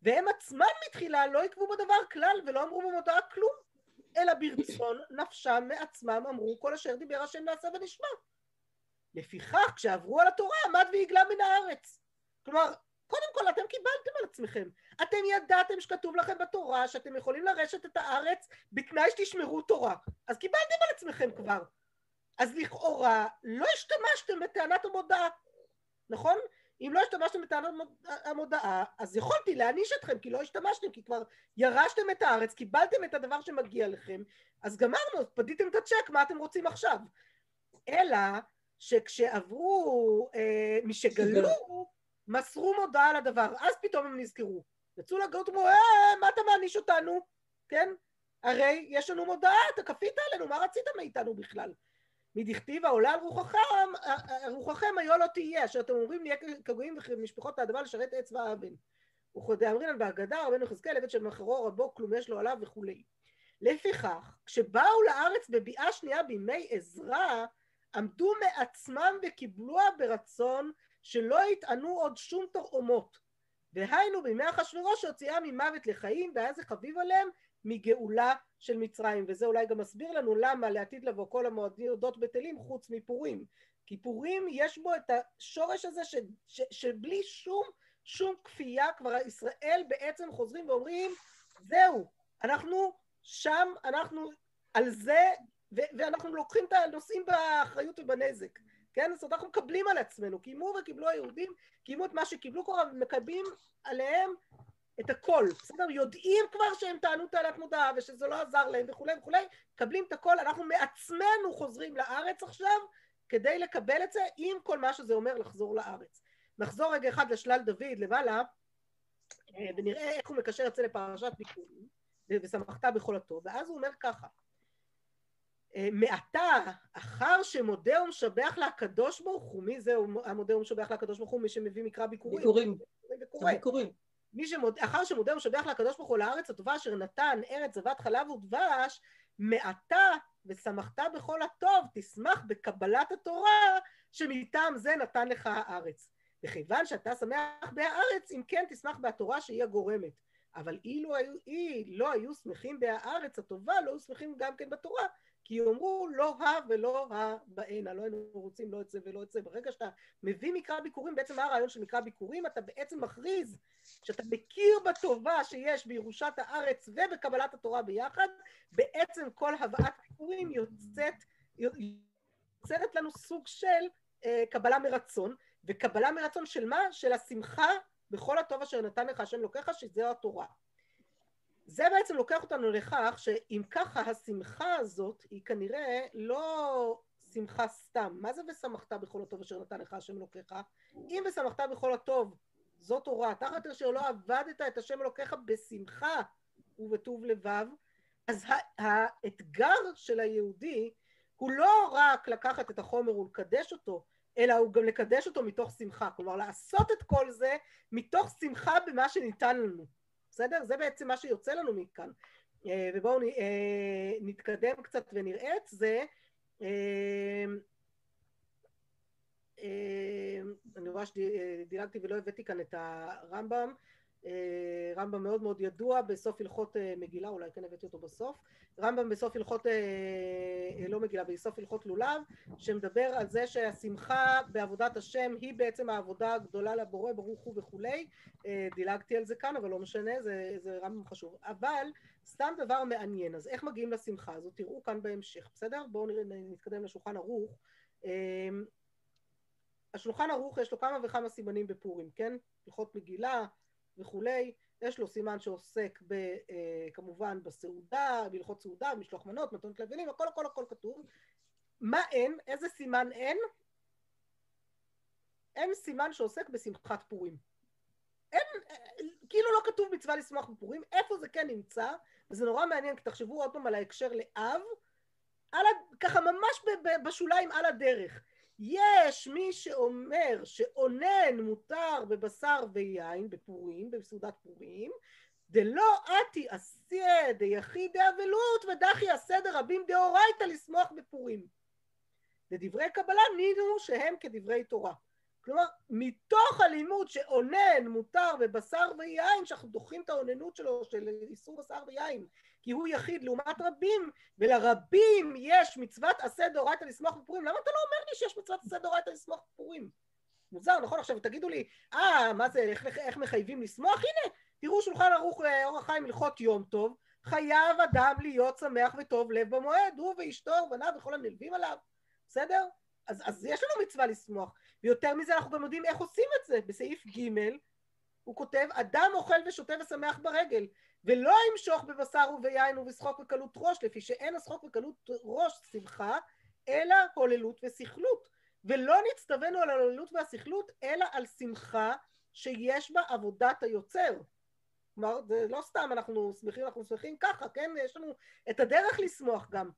והם עצמם מתחילה לא עקבו בדבר כלל ולא אמרו במודעה כלום, אלא ברצון נפשם מעצמם אמרו כל אשר דיבר השם נעשה ונשמע. לפיכך כשעברו על התורה עמד והגלה מן הארץ. כלומר, קודם כל אתם קיבלתם על עצמכם. אתם ידעתם שכתוב לכם בתורה שאתם יכולים לרשת את הארץ בתנאי שתשמרו תורה. אז קיבלתם על עצמכם כבר. אז לכאורה לא השתמשתם בטענת המודעה, נכון? אם לא השתמשתם בטענת המודעה, אז יכולתי להעניש אתכם כי לא השתמשתם, כי כבר ירשתם את הארץ, קיבלתם את הדבר שמגיע לכם, אז גמרנו, פדיתם את הצ'ק, מה אתם רוצים עכשיו? אלא שכשעברו, אה, משגלו, מסרו מודעה על הדבר, אז פתאום הם נזכרו. יצאו לגלות ואמרו, אה, מה אתה מעניש אותנו? כן? הרי יש לנו מודעה, אתה כפית עלינו, מה רצית מאיתנו בכלל? מדכתיב העולה על רוחכם, רוחכם היו לא תהיה, אשר אתם אומרים נהיה כגויים ומשפחות האדמה לשרת עץ ואבן. וכדאמרינן בהגדה, רבנו יחזקאל, עבד של מחרו רבו, כלום יש לו עליו וכולי. לפיכך, כשבאו לארץ בביאה שנייה בימי עזרא, עמדו מעצמם וקיבלוה ברצון שלא יטענו עוד שום תרעומות. והיינו בימי אחשוורוש שהוציאה ממוות לחיים, והיה זה חביב עליהם, מגאולה של מצרים, וזה אולי גם מסביר לנו למה לעתיד לבוא כל המועדות בטלים חוץ מפורים. כי פורים יש בו את השורש הזה ש, ש, שבלי שום, שום כפייה כבר ישראל בעצם חוזרים ואומרים זהו, אנחנו שם, אנחנו על זה, ו- ואנחנו לוקחים את הנושאים באחריות ובנזק. כן? זאת אומרת, אנחנו מקבלים על עצמנו, קיימו וקיבלו היהודים, קיימו את מה שקיבלו כבר, ומקבלים עליהם את הכל, בסדר? יודעים כבר שהם טענו טענת מודעה ושזה לא עזר להם וכולי וכולי, מקבלים את הכל, אנחנו מעצמנו חוזרים לארץ עכשיו כדי לקבל את זה עם כל מה שזה אומר לחזור לארץ. נחזור רגע אחד לשלל דוד למעלה אה, ונראה איך הוא מקשר את זה לפרשת ביקורים ושמחת בכל הטוב, ואז הוא אומר ככה מעתה, אחר שמודה ומשבח לקדוש ברוך הוא, מי זה המודה ומשבח לקדוש ברוך הוא? מי שמביא מקרא ביקורים. ביקורים. ביקורים. מי שמוד... אחר שמודה ומשבח לקדוש ברוך הוא לארץ הטובה אשר נתן ארץ זבת חלב ודבש, מעתה ושמחת בכל הטוב, תשמח בקבלת התורה שמטעם זה נתן לך הארץ. וכיוון שאתה שמח בהארץ, אם כן תשמח בהתורה שהיא הגורמת. אבל אילו היו, אי לא היו שמחים בהארץ הטובה, לא היו שמחים גם כן בתורה, כי יאמרו לא הא ולא הא בהנה, לא היינו רוצים לא את זה ולא את זה. ברגע שאתה מביא מקרא ביקורים, בעצם מה הרעיון של מקרא ביקורים? אתה בעצם מכריז שאתה מכיר בטובה שיש בירושת הארץ ובקבלת התורה ביחד, בעצם כל הבאת ביקורים יוצאת, יוצרת לנו סוג של אה, קבלה מרצון, וקבלה מרצון של מה? של השמחה בכל הטוב אשר נתן לך השם לוקח, שזו התורה. זה בעצם לוקח אותנו לכך שאם ככה השמחה הזאת היא כנראה לא שמחה סתם. מה זה ושמחת בכל הטוב אשר נתן לך השם אלוקיך? אם ושמחת בכל הטוב זו תורה, תחת אשר לא עבדת את השם אלוקיך בשמחה ובטוב לבב, אז האתגר של היהודי הוא לא רק לקחת את החומר ולקדש אותו, אלא הוא גם לקדש אותו מתוך שמחה. כלומר, לעשות את כל זה מתוך שמחה במה שניתן לנו. בסדר? זה בעצם מה שיוצא לנו מכאן. אה, ובואו אה, נתקדם קצת ונראה את זה. אה, אני רואה שדילגתי ולא הבאתי כאן את הרמב"ם. רמב"ם מאוד מאוד ידוע בסוף הלכות מגילה, אולי כן הבאתי אותו בסוף. רמב"ם בסוף הלכות, לא מגילה, בסוף הלכות לולב, שמדבר על זה שהשמחה בעבודת השם היא בעצם העבודה הגדולה לבורא, ברוך הוא וכולי. דילגתי על זה כאן, אבל לא משנה, זה, זה רמב"ם חשוב. אבל סתם דבר מעניין, אז איך מגיעים לשמחה הזאת? תראו כאן בהמשך, בסדר? בואו נתקדם לשולחן ערוך. השולחן ערוך יש לו כמה וכמה סימנים בפורים, כן? הלכות מגילה וכולי, יש לו סימן שעוסק ב, אה, כמובן בסעודה, בהלכות סעודה, משלוח מנות, מתנות לבנים, הכל הכל הכל כתוב. מה אין? איזה סימן אין? אין סימן שעוסק בשמחת פורים. אין, כאילו לא כתוב מצווה לשמוח בפורים, איפה זה כן נמצא, וזה נורא מעניין, כי תחשבו עוד פעם על ההקשר לאב, על, ככה ממש בשוליים על הדרך. יש מי שאומר שאונן מותר בבשר ויין בפורים, בסעודת פורים, דלא אתי עשה דיחיד דאבלות ודחי עשה דרבים דאורייתא לשמוח בפורים. ודברי קבלה נינו שהם כדברי תורה. כלומר, מתוך הלימוד שאונן מותר בבשר ויין, שאנחנו דוחים את האוננות שלו של איסור בשר ויין, כי הוא יחיד לעומת רבים, ולרבים יש מצוות עשה דאורייתא לשמוח בפורים, למה אתה לא אומר לי שיש מצוות עשה דאורייתא לשמוח בפורים? מוזר, נכון? עכשיו תגידו לי, אה, מה זה, איך, איך מחייבים לשמוח? הנה, תראו שולחן ערוך אור החיים הלכות יום טוב, חייב אדם להיות שמח וטוב לב במועד, הוא ואשתו ובניו וכל הנלווים עליו, בסדר? אז, אז יש לנו מצווה לשמוח. ויותר מזה אנחנו גם יודעים איך עושים את זה. בסעיף ג' הוא כותב, אדם אוכל ושותה ושמח ברגל, ולא ימשוך בבשר וביין ובשחוק וקלות ראש, לפי שאין השחוק וקלות ראש שמחה, אלא הוללות וסכלות. ולא נצטווינו על ההוללות והסכלות, אלא על שמחה שיש בה עבודת היוצר. כלומר, זה לא סתם אנחנו שמחים, אנחנו שמחים ככה, כן? יש לנו את הדרך לשמוח גם.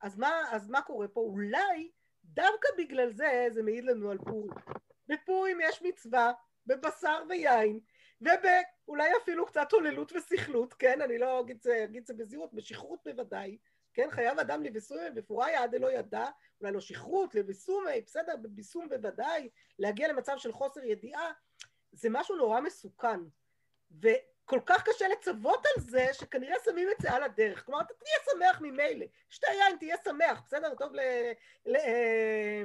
אז מה, אז מה קורה פה? אולי דווקא בגלל זה זה מעיד לנו על פורים. בפורים יש מצווה בבשר ויין, ובאולי אפילו קצת הוללות וסכלות, כן? אני לא אגיד, את זה בזהירות, בשכרות בוודאי, כן? חייב אדם לבסומי בפוריה עד לא ידע, אולי לא שכרות, לבסומי, בסדר, בביסום בוודאי, להגיע למצב של חוסר ידיעה, זה משהו נורא מסוכן. ו... כל כך קשה לצוות על זה, שכנראה שמים את זה על הדרך. כלומר, אתה תהיה שמח ממילא. שתה יין, תהיה שמח, בסדר? טוב ל... ל... אה,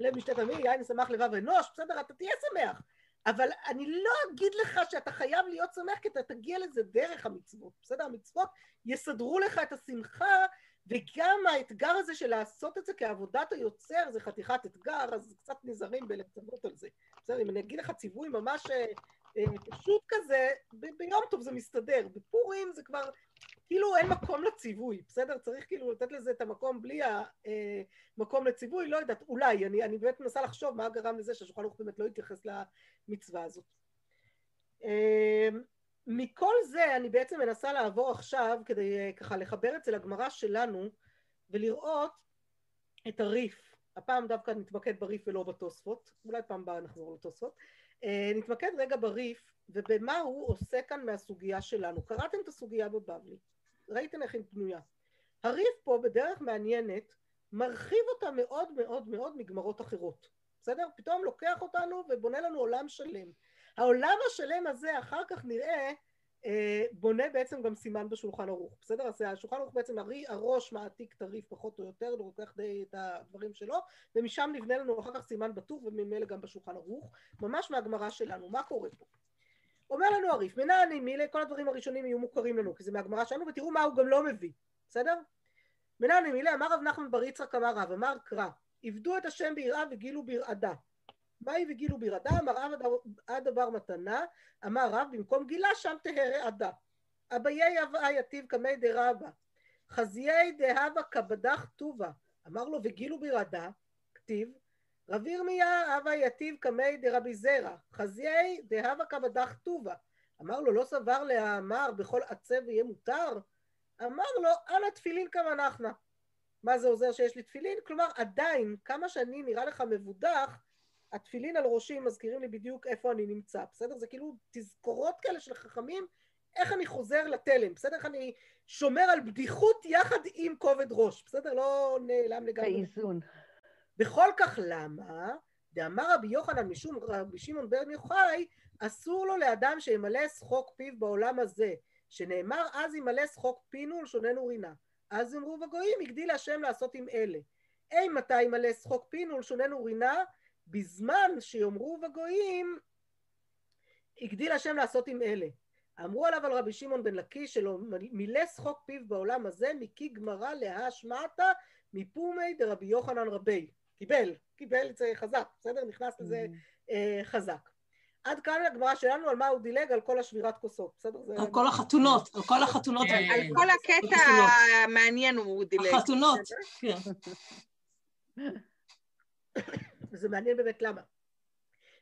לב משתה תמיד, יין שמח לבב אנוש, בסדר? אתה תהיה שמח. אבל אני לא אגיד לך שאתה חייב להיות שמח, כי אתה תגיע לזה דרך המצוות, בסדר? המצוות יסדרו לך את השמחה, וגם האתגר הזה של לעשות את זה כעבודת היוצר, זה חתיכת אתגר, אז קצת נזהרים בלצוות על זה. בסדר, אם אני אגיד לך ציווי ממש אה, אה, פשוט כזה, ביום טוב זה מסתדר. בפורים זה כבר, כאילו אין מקום לציווי, בסדר? צריך כאילו לתת לזה את המקום בלי המקום לציווי, לא יודעת, אולי, אני, אני באמת מנסה לחשוב מה גרם לזה שהשולחן ערוך באמת לא התייחס למצווה הזאת. אה, מכל זה אני בעצם מנסה לעבור עכשיו כדי אה, ככה לחבר את זה לגמרא שלנו ולראות את הריף. הפעם דווקא נתמקד בריף ולא בתוספות, אולי פעם הבאה נחזור לתוספות. אה, נתמקד רגע בריף ובמה הוא עושה כאן מהסוגיה שלנו. קראתם את הסוגיה בבבלי, ראיתם איך היא בנויה. הריף פה בדרך מעניינת מרחיב אותה מאוד מאוד מאוד מגמרות אחרות, בסדר? פתאום לוקח אותנו ובונה לנו עולם שלם. העולם השלם הזה אחר כך נראה אה, בונה בעצם גם סימן בשולחן ערוך, בסדר? אז השולחן ערוך בעצם הרי, הראש מעתיק את הריף פחות או יותר, הוא לוקח די את הדברים שלו, ומשם נבנה לנו אחר כך סימן בטור וממילא גם בשולחן ערוך, ממש מהגמרא שלנו, מה קורה פה? אומר לנו הריף, מנעני מילי, כל הדברים הראשונים יהיו מוכרים לנו, כי זה מהגמרא שלנו, ותראו מה הוא גם לא מביא, בסדר? מנעני מילי, אמר רב נחמן בר יצחק אמר רב, אמר קרא, עבדו את השם ביראה וגילו ברעדה. מהי וגילו ברעדה? אמר רב עד דבר מתנה, אמר רב במקום גילה שם תהא רעדה. אביי אבא יתיב קמי דרבא, חזיי דהבה כבדך טובה. אמר לו וגילו ברעדה, כתיב, רב ירמיה אבא יתיב קמי דרבי זרע, חזיי דהבה כבדך טובה. אמר לו לא סבר להאמר בכל עצב יהיה מותר? אמר לו אנא תפילין כמנחנה. מה זה עוזר שיש לי תפילין? כלומר עדיין כמה שאני נראה לך מבודח התפילין על ראשי מזכירים לי בדיוק איפה אני נמצא, בסדר? זה כאילו תזכורות כאלה של חכמים, איך אני חוזר לתלם, בסדר? איך אני שומר על בדיחות יחד עם כובד ראש, בסדר? לא נעלם לגמרי. באיזון. בכל כך למה? דאמר רבי יוחנן משום רבי שמעון בן יוחאי, אסור לו לאדם שימלא שחוק פיו בעולם הזה, שנאמר אז ימלא שחוק פינו ולשוננו רינה. אז אמרו בגויים, הגדיל השם לעשות עם אלה. אי מתי ימלא שחוק פינו ולשוננו רינה? בזמן שיאמרו בגויים, הגדיל השם לעשות עם אלה. אמרו עליו על רבי שמעון בן לקיש שלא מילא שחוק פיו בעולם הזה, מקי גמרא להשמעתה מפומי דרבי יוחנן רבי. קיבל, קיבל את זה חזק, בסדר? נכנס לזה אה, חזק. עד כאן הגמרא שלנו על מה הוא דילג על כל השבירת כוסות, בסדר? זה... על כל החתונות, על כל החתונות. כן. על כל הקטע. המעניין הוא דילג. החתונות, כן. [LAUGHS] וזה מעניין באמת למה.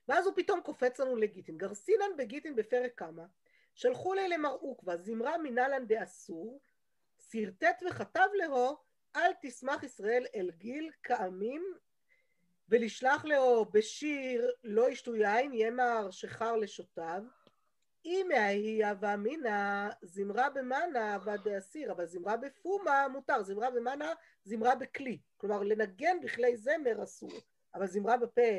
ואז הוא פתאום קופץ לנו לגיטין. גרסינן בגיטין בפרק כמה, שלחו לי למר עוקבא, זמרה מנהלן דאסור, שרטט וכתב להו, אל תשמח ישראל אל גיל כעמים, ולשלח להו בשיר לא ישתו יין, ימר שחר לשותיו. אם ההיא ואמינא זמרה במאנה ודאסיר, אבל זמרה בפומה מותר, זמרה במאנה זמרה בכלי, כלומר לנגן בכלי זמר אסור, אבל זמרה בפה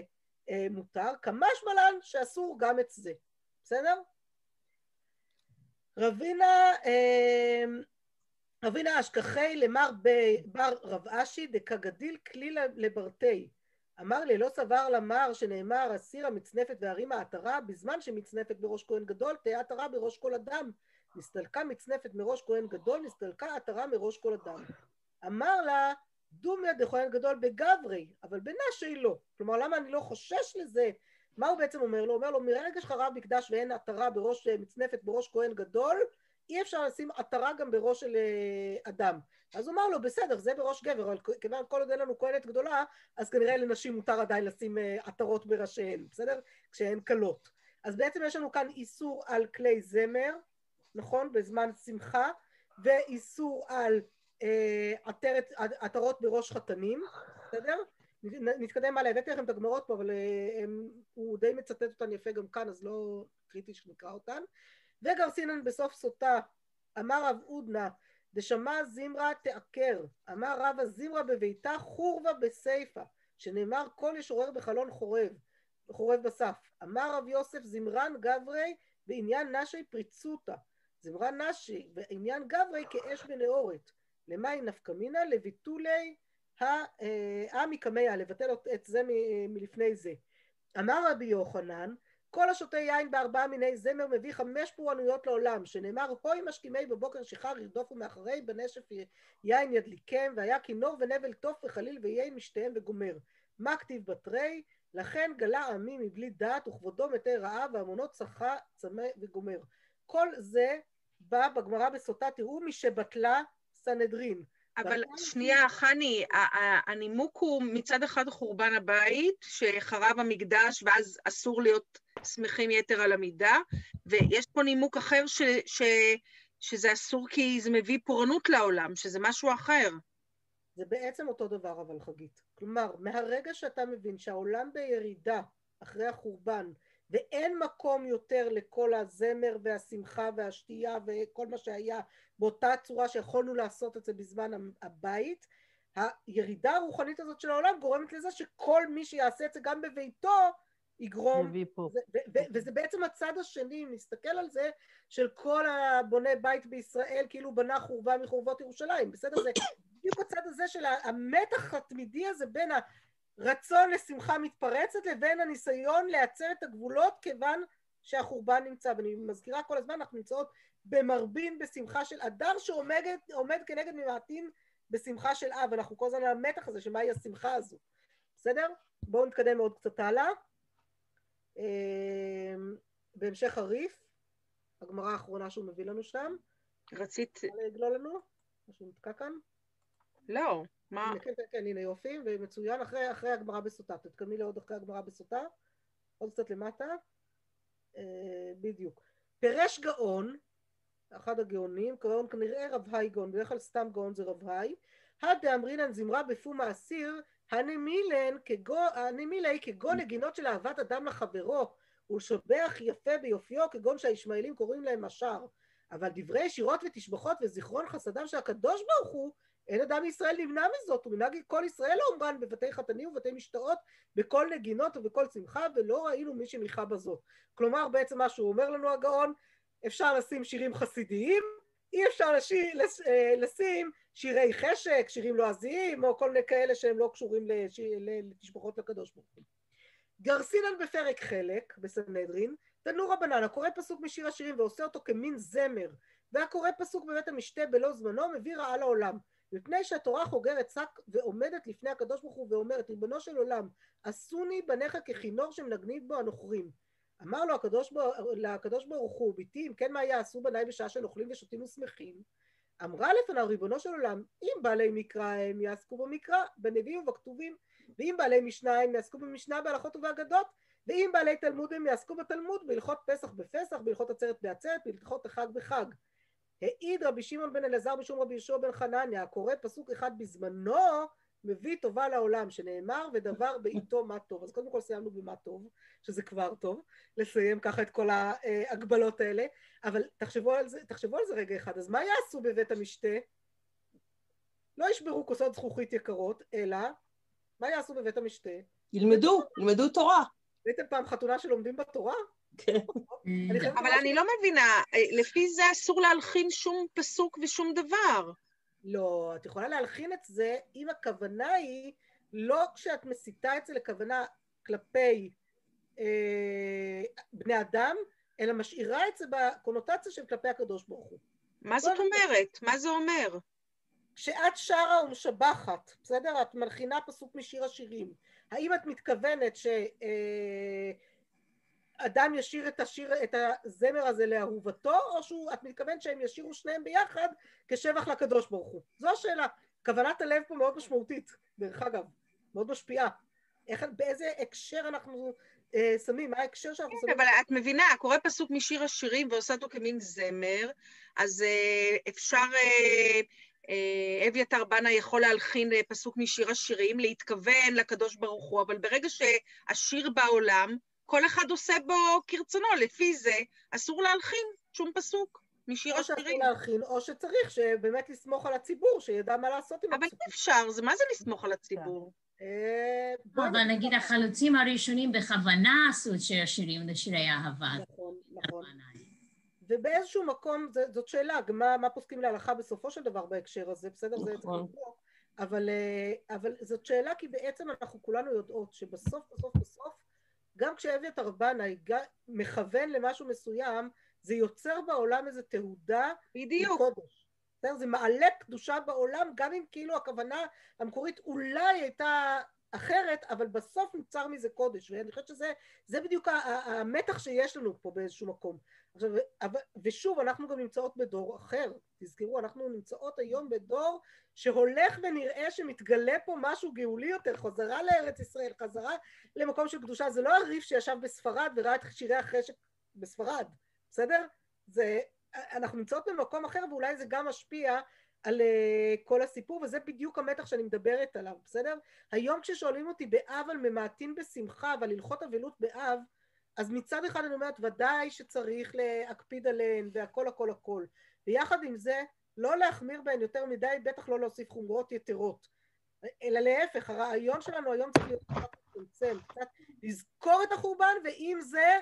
אה, מותר, כמשמלן שאסור גם את זה, בסדר? רבינה, אה, רבינה אשכחי למר ב- בר רב אשי דקגדיל כלי לברתי. אמר לי, לא סבר למר שנאמר הסיר המצנפת והרימה עטרה, בזמן שמצנפת בראש כהן גדול, תהא עטרה בראש כל אדם. נסתלקה מצנפת מראש כהן גדול, נסתלקה עטרה מראש כל אדם. אמר לה, דומיה דכהן גדול בגברי, אבל בנשי לא. כלומר, למה אני לא חושש לזה? מה הוא בעצם אומר לו? הוא אומר לו, מרגע שחרב מקדש ואין עטרה בראש מצנפת בראש כהן גדול, אי אפשר לשים עטרה גם בראש של אה, אדם. אז הוא אמר לו, בסדר, זה בראש גבר, אבל כיוון כל עוד אין לנו כהנת גדולה, אז כנראה לנשים מותר עדיין לשים אה, עטרות בראשיהן, בסדר? כשהן כלות. אז בעצם יש לנו כאן איסור על כלי זמר, נכון? בזמן שמחה, ואיסור על אה, עטרת, עטרות בראש חתנים, בסדר? נתקדם הלאה, הבאתי לכם את הגמרות פה, אבל אה, הם, הוא די מצטט אותן יפה גם כאן, אז לא קריטי שנקרא אותן. וגרסינן בסוף סוטה, אמר רב אודנה, דשמע זמרה תעקר, אמר רב הזמרה בביתה חורבה בסיפה, שנאמר כל ישורר בחלון חורב, חורב בסף. אמר רב יוסף זמרן גברי ועניין נשי פריצותא. זמרה נשי ועניין גברי כאש בנאורת. למאי נפקא מינא לביטולי המקמיה, לבטל את זה מלפני זה. אמר רבי יוחנן, כל השותה יין בארבעה מיני זמר מביא חמש פורענויות לעולם, שנאמר הוי משכימי בבוקר שיכר ירדופו מאחרי בנשף יין ידליקם, והיה כינור ונבל תוף וחליל ויהי משתיהם וגומר. מה כתיב בתרי? לכן גלה עמי מבלי דעת וכבודו מתי רעב והמונות צחה צמא וגומר. כל זה בא בגמרא בסוטה, תראו משבטלה סנהדרין. אבל שנייה, חני, הנימוק הוא מצד אחד חורבן הבית, שחרב המקדש ואז אסור להיות שמחים יתר על המידה, ויש פה נימוק אחר ש, ש, שזה אסור כי זה מביא פורענות לעולם, שזה משהו אחר. זה בעצם אותו דבר אבל חגית. כלומר, מהרגע שאתה מבין שהעולם בירידה אחרי החורבן, ואין מקום יותר לכל הזמר והשמחה והשתייה וכל מה שהיה באותה צורה שיכולנו לעשות את זה בזמן הבית, הירידה הרוחנית הזאת של העולם גורמת לזה שכל מי שיעשה את זה גם בביתו יגרום. זה- ו- ו- וזה בעצם הצד השני, אם נסתכל על זה, של כל הבוני בית בישראל, כאילו בנה חורבה מחורבות ירושלים, בסדר? זה בדיוק הצד הזה של המתח התמידי הזה בין הרצון לשמחה מתפרצת לבין הניסיון לייצר את הגבולות כיוון שהחורבן נמצא. ואני מזכירה כל הזמן, אנחנו נמצאות במרבין בשמחה של אדר שעומד עומד כנגד ממעטים בשמחה של אב. אנחנו כל הזמן על המתח הזה של מהי השמחה הזו. בסדר? בואו נתקדם עוד קצת הלאה. אמ, בהמשך הריף, הגמרא האחרונה שהוא מביא לנו שם, רצית... לגלול לנו? משהו נתקע כאן? לא, מה? הנה, כן, כן, כן, הנה יופי, ומצוין, אחרי, אחרי הגמרא בסוטה, תתקדמי לעוד אחרי הגמרא בסוטה, עוד קצת למטה, אה, בדיוק. פירש גאון, אחד הגאונים, גאון כנראה רב היי גאון, בדרך כלל סתם גאון זה רב היי, הדאמרינן זמרה בפום האסיר, הנמילן כגו- הנמילי כגון נגינות של אהבת אדם לחברו, ולשבח יפה ביופיו כגון שהישמעאלים קוראים להם השאר. אבל דברי שירות ותשבחות וזיכרון חסדיו של הקדוש ברוך הוא, אין אדם מישראל נמנע מזאת, ומנהג כל ישראל אומרן בבתי חתנים ובתי משתאות, בכל נגינות ובכל שמחה, ולא ראינו מי שמיכה בזאת. כלומר, בעצם מה שהוא אומר לנו הגאון, אפשר לשים שירים חסידיים, אי אפשר לשיר, לש, לשים שירי חשק, שירים לועזיים, או כל מיני כאלה שהם לא קשורים לשיר, לתשבחות לקדוש ברוך הוא. גרסינן בפרק חלק בסנהדרין, תנו רבנן, הקורא פסוק משיר השירים ועושה אותו כמין זמר, והקורא פסוק בבית המשתה בלא זמנו, מביא רעה לעולם. מפני שהתורה חוגרת שק ועומדת לפני הקדוש ברוך הוא ואומרת, ריבונו של עולם, עשוני בניך ככינור שמנגנים בו הנוכרים. אמר לו הקדוש, בר... לקדוש ברוך הוא, ביתי, אם כן מה יעשו בניי בשעה של אוכלים ושותים ושמחים? אמרה לפניו, ריבונו של עולם, אם בעלי מקרא הם יעסקו במקרא, בנביאים ובכתובים, ואם בעלי משנה הם יעסקו במשנה, בהלכות ובאגדות, ואם בעלי תלמוד הם יעסקו בתלמוד, בהלכות פסח בפסח, בהלכות עצרת בעצרת, בהלכות החג בחג. העיד רבי שמעון בן אלעזר בשום רבי יהושע בן חנניה, הקורא פסוק אחד בזמנו, מביא טובה לעולם, שנאמר ודבר בעיתו מה טוב. אז קודם כל סיימנו במה טוב, שזה כבר טוב, לסיים ככה את כל ההגבלות האלה, אבל תחשבו על זה, תחשבו על זה רגע אחד, אז מה יעשו בבית המשתה? לא ישברו כוסות זכוכית יקרות, אלא מה יעשו בבית המשתה? ילמדו, ילמדו תורה. ראיתם פעם חתונה שלומדים בתורה? כן. חייבת אבל אני לא מבינה, אה, לפי זה אסור להלחין שום פסוק ושום דבר. לא, את יכולה להלחין את זה אם הכוונה היא לא כשאת מסיתה את זה לכוונה כלפי אה, בני אדם, אלא משאירה את זה בקונוטציה של כלפי הקדוש ברוך הוא. מה זאת אומרת? מה זה אומר? כשאת שרה ומשבחת, בסדר? את מלחינה פסוק משיר השירים. האם את מתכוונת שאדם ישיר את השיר, את הזמר הזה לאהובתו, או שאת מתכוונת שהם ישירו שניהם ביחד כשבח לקדוש ברוך הוא? זו השאלה. כוונת הלב פה מאוד משמעותית, דרך אגב, מאוד משפיעה. איך, באיזה הקשר אנחנו אה, שמים, מה ההקשר שאנחנו כן, שמים? אבל את מבינה, קורא פסוק משיר השירים ועושה אותו כמין זמר, אז אה, אפשר, אה, אה, אביתר בנה יכול להלחין אה, פסוק משיר השירים, להתכוון לקדוש ברוך הוא, אבל ברגע שהשיר בעולם, כל אחד עושה בו כרצונו, לפי זה אסור להלחין שום פסוק משיר או שאסור השירים. להלחין, או שצריך שבאמת לסמוך על הציבור, שידע מה לעשות עם אבל הפסוקים. אי אפשר, זה מה זה לסמוך על הציבור? אה, אבל נגיד. החלוצים הראשונים בכוונה עשו את שיר השירים לשירי אהבה. נכון, נכון. היא. ובאיזשהו מקום, זה, זאת שאלה, גם מה, פוסקים להלכה בסופו של דבר בהקשר הזה, בסדר? זה צריך נכון. לבדוק. אבל, אה, אבל זאת שאלה כי בעצם אנחנו כולנו יודעות שבסוף בסוף בסוף גם כשאביתר ג- מכוון למשהו מסוים זה יוצר בעולם איזו תהודה בדיוק. לקודש. זה מעלה קדושה בעולם גם אם כאילו הכוונה המקורית אולי הייתה אחרת אבל בסוף נוצר מזה קודש ואני חושבת שזה זה בדיוק המתח שיש לנו פה באיזשהו מקום. עכשיו, ושוב אנחנו גם נמצאות בדור אחר תזכרו אנחנו נמצאות היום בדור שהולך ונראה שמתגלה פה משהו גאולי יותר, חזרה לארץ ישראל, חזרה למקום של קדושה, זה לא הריף שישב בספרד וראה את שירי החשק בספרד, בסדר? זה, אנחנו נמצאות במקום אחר ואולי זה גם משפיע על uh, כל הסיפור וזה בדיוק המתח שאני מדברת עליו, בסדר? היום כששואלים אותי באב על ממעטים בשמחה ועל הלכות אבלות באב, אז מצד אחד אני אומרת ודאי שצריך להקפיד עליהן והכל הכל הכל, ויחד עם זה לא להחמיר בהן יותר מדי, בטח לא להוסיף חומרות יתרות. אלא להפך, הרעיון שלנו היום צריך להיות קצת לצמצם, קצת לזכור את החורבן, ועם זה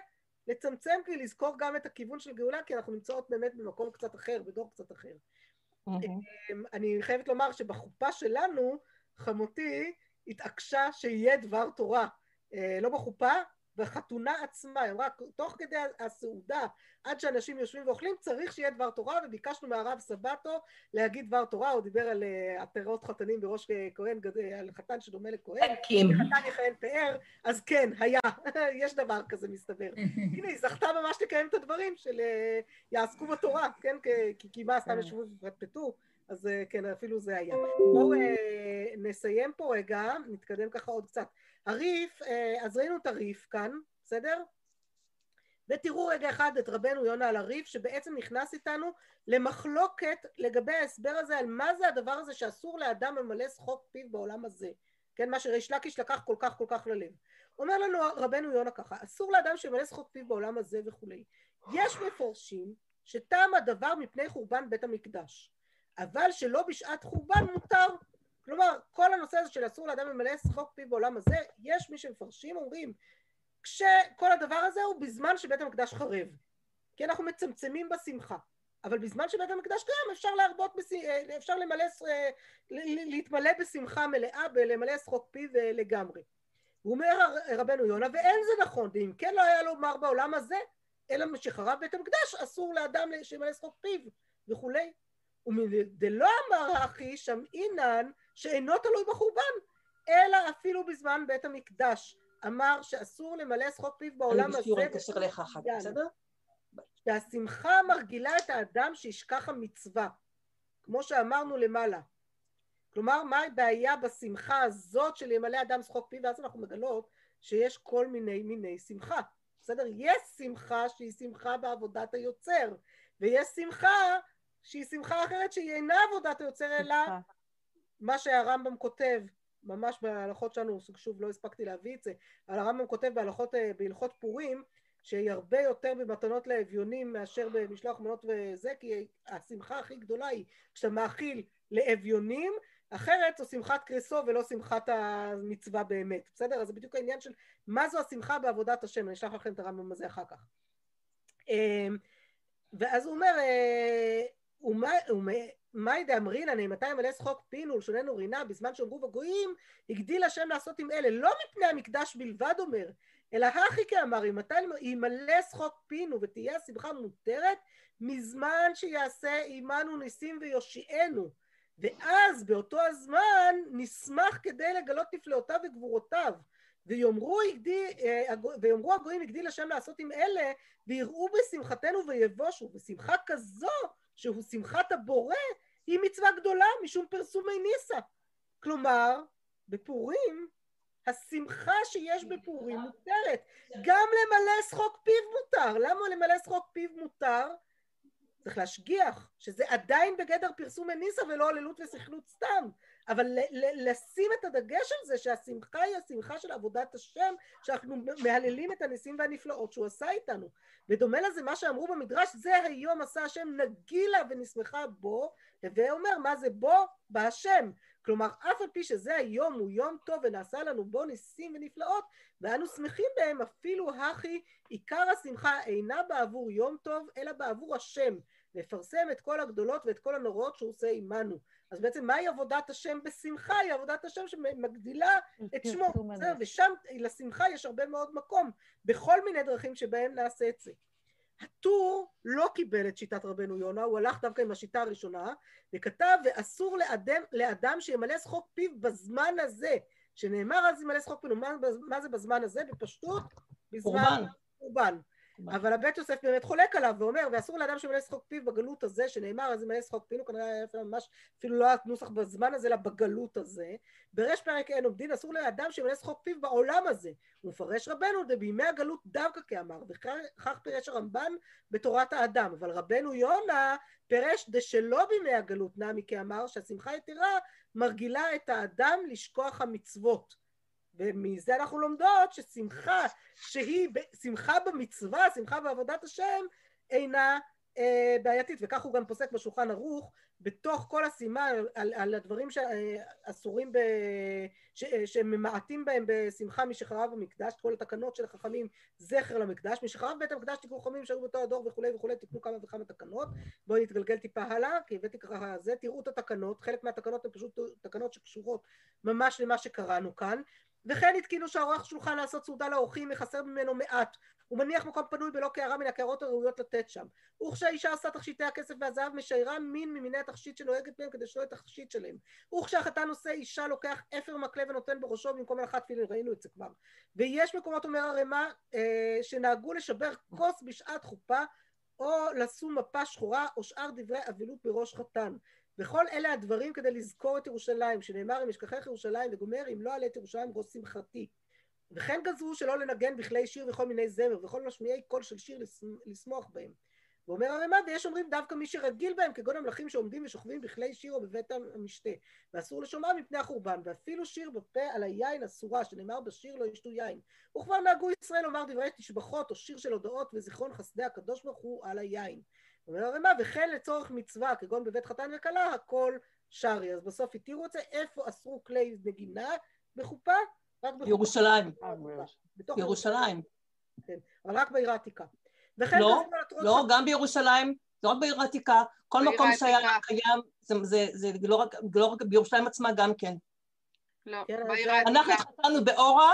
לצמצם כדי לזכור גם את הכיוון של גאולה, כי אנחנו נמצאות באמת במקום קצת אחר, בדור קצת אחר. אמ, אני חייבת לומר שבחופה שלנו, חמותי התעקשה שיהיה דבר תורה. אה, לא בחופה, בחתונה עצמה, היא אמרה, תוך כדי הסעודה, עד שאנשים יושבים ואוכלים, צריך שיהיה דבר תורה, וביקשנו מהרב סבתו להגיד דבר תורה, הוא דיבר על אה, עטרות חתנים בראש אה, כהן, אה, על חתן שדומה לכהן. חתן יכהן פאר, אז כן, היה, [LAUGHS] יש דבר כזה מסתבר. [LAUGHS] הנה, היא זכתה ממש לקיים את הדברים של יעסקו בתורה, כן? כי- כי כי מה סתם ישבו ופטפטו, אז כן, אפילו זה היה. בואו נסיים פה רגע, נתקדם ככה עוד קצת. הריף, אה, אז ראינו את הריף כאן, בסדר? ותראו רגע אחד את רבנו יונה על הריף, שבעצם נכנס איתנו למחלוקת לגבי ההסבר הזה על מה זה הדבר הזה שאסור לאדם למלא שחוק פיו בעולם הזה. כן, מה שריש לקיש לקח כל כך כל כך ללב. אומר לנו רבנו יונה ככה, אסור לאדם שמלא שחוק פיו בעולם הזה וכולי. יש מפורשים שטעם הדבר מפני חורבן בית המקדש, אבל שלא בשעת חורבן מותר. כלומר, כל הנושא הזה של אסור לאדם למלא שחוק פיו בעולם הזה, יש מי שמפרשים, אומרים, כשכל הדבר הזה הוא בזמן שבית המקדש חרב. כי אנחנו מצמצמים בשמחה. אבל בזמן שבית המקדש קיים אפשר להרבות, בש... אה, אפשר למלא, אה, להתמלא בשמחה מלאה ולמלא שחוק פיו אה, לגמרי. הוא אומר רבנו יונה, ואין זה נכון, ואם כן לא היה לומר בעולם הזה, אלא שחרב בית המקדש אסור לאדם שימלא שחוק פיו וכולי. ומדלא אמר אחי אינן שאינו תלוי בחורבן, אלא אפילו בזמן בית המקדש. אמר שאסור למלא שחוק פיו בעולם אני הזה. בשיעור אתקשר אליך אחר כך. בסדר? שהשמחה מרגילה את האדם שישכח המצווה, כמו שאמרנו למעלה. כלומר, מה הבעיה בשמחה הזאת של ימלא אדם שחוק פיו, ואז אנחנו מגלות שיש כל מיני מיני שמחה. בסדר? יש שמחה שהיא שמחה בעבודת היוצר, ויש שמחה שהיא שמחה אחרת שהיא אינה עבודת היוצר, אלא מה שהרמב"ם כותב, ממש בהלכות שלנו, שוב לא הספקתי להביא את זה, אבל הרמב"ם כותב בהלכות, אה, בהלכות פורים, שהיא הרבה יותר במתנות לאביונים מאשר במשלוח מנות וזה, כי השמחה הכי גדולה היא כשאתה מאכיל לאביונים, אחרת זו שמחת קריסו ולא שמחת המצווה באמת, בסדר? אז זה בדיוק העניין של מה זו השמחה בעבודת השם, אני אשלח לכם את הרמב"ם הזה אחר כך. אמ, ואז הוא אומר, אה, מאי דאמרינן, אם מתי ימלא שחוק פינו ולשוננו רינה בזמן שאמרו בגויים, הגדיל השם לעשות עם אלה, לא מפני המקדש בלבד אומר, אלא הכי כאמר, ימלא שחוק פינו ותהיה השמחה מותרת, מזמן שיעשה עמנו ניסים ויושיענו. ואז באותו הזמן נשמח כדי לגלות נפלאותיו וגבורותיו. ויאמרו, הגדי, אה, ויאמרו הגויים הגדיל השם לעשות עם אלה, ויראו בשמחתנו ויבושו. ושמחה כזו, שהוא שמחת הבורא, היא מצווה גדולה משום פרסומי ניסה. כלומר, בפורים, השמחה שיש בפורים מותרת. גם למלא שחוק פיו מותר. למה למלא שחוק פיו מותר? צריך להשגיח שזה עדיין בגדר פרסום מניסה ולא עללות וסכלות סתם. אבל לשים את הדגש על זה שהשמחה היא השמחה של עבודת השם, שאנחנו מהללים את הניסים והנפלאות שהוא עשה איתנו. ודומה לזה מה שאמרו במדרש, זה היום עשה השם נגילה ונשמחה בו, הווה אומר מה זה בו? בהשם. כלומר, אף על פי שזה היום הוא יום טוב ונעשה לנו בו ניסים ונפלאות, ואנו שמחים בהם אפילו הכי עיקר השמחה אינה בעבור יום טוב, אלא בעבור השם, לפרסם את כל הגדולות ואת כל הנוראות שהוא עושה עמנו. אז בעצם מהי עבודת השם בשמחה? היא עבודת השם שמגדילה את שמו. הנס. ושם לשמחה יש הרבה מאוד מקום, בכל מיני דרכים שבהם נעשה את זה. הטור לא קיבל את שיטת רבנו יונה, הוא הלך דווקא עם השיטה הראשונה, וכתב, ואסור לאדם, לאדם שימלא שחוק פיו בזמן הזה, שנאמר אז ימלא שחוק פיו, מה, מה זה בזמן הזה? בפשטות, בזמן קורבן. אבל הבית יוסף באמת חולק עליו ואומר, ואסור לאדם שימלא שחוק פיו בגלות הזה, שנאמר אז ימלא שחוק פיו, כנראה היה ממש, אפילו לא הנוסח בזמן הזה, אלא בגלות הזה. בריש פרק אין עומדין, אסור לאדם שימלא שחוק פיו בעולם הזה. הוא מפרש רבנו, דבימי הגלות דווקא כאמר, וכך פירש הרמב"ן בתורת האדם. אבל רבנו יונה פירש דשלא בימי הגלות נמי כאמר, שהשמחה יתרה מרגילה את האדם לשכוח המצוות. ומזה אנחנו לומדות ששמחה שהיא שמחה במצווה, שמחה בעבודת השם, אינה אה, בעייתית, וכך הוא גם פוסק בשולחן ערוך, בתוך כל הסימן על, על, הדברים שאסורים, ב, ש, אה, שממעטים בהם בשמחה משחרב המקדש, כל התקנות של החכמים זכר למקדש, משחרב בית המקדש תקנו חכמים שהיו באותו הדור וכולי וכולי, תקנו כמה וכמה תקנות, בואי נתגלגל טיפה הלאה, כי הבאתי ככה זה, תראו את התקנות, חלק מהתקנות הן פשוט תקנות שקשורות ממש למה שקראנו כאן, וכן התקינו שערוך שולחן לעשות סעודה לאורחים, מחסר ממנו מעט. הוא מניח מקום פנוי בלא קערה מן הקערות הראויות לתת שם. וכשהאישה עושה תכשיטי הכסף והזהב, משיירה מין ממיני התכשיט שנוהגת בהם כדי שלא יהיה תכשיט שלהם. וכשהחתן עושה אישה לוקח אפר מקלה ונותן בראשו במקום הלכת תפילין, ראינו את זה כבר. ויש מקומות, אומר הרמ"א, אה, שנהגו לשבר כוס בשעת חופה, או לשום מפה שחורה, או שאר דברי אבילות בראש חתן. וכל אלה הדברים כדי לזכור את ירושלים, שנאמר אם אשכחך ירושלים וגומר אם לא אעלה את ירושלים ראש שמחתי. וכן גזרו שלא לנגן בכלי שיר וכל מיני זמר וכל משמיעי קול של שיר לשמוח בהם. ואומר הרמ"א ויש אומרים דווקא מי שרגיל בהם כגון המלכים שעומדים ושוכבים בכלי שיר או בבית המשתה ואסור לשומעם מפני החורבן ואפילו שיר בפה על היין אסורה שנאמר בשיר לא ישתו יין וכבר נהגו ישראל לומר דברי תשבחות או שיר של הודעות וזיכרון חסדי הקדוש ברוך הוא על היין. אומר הרמ"א וכן לצורך מצווה כגון בבית חתן וכלה הכל שרי אז בסוף התירו את זה איפה אסרו כלי נגינה בחופה? רק בחופה. ירושלים. בתוך ירושלים. כן, אבל רק בעיר העתיקה. וכן לא, לא, גם בירושלים, לא רק בעיר העתיקה, כל בעיר מקום שהיה. קיים, זה, זה, זה לא, רק, לא רק בירושלים עצמה גם כן. לא, כן, בעיר העתיקה. אנחנו התחתנו באורה,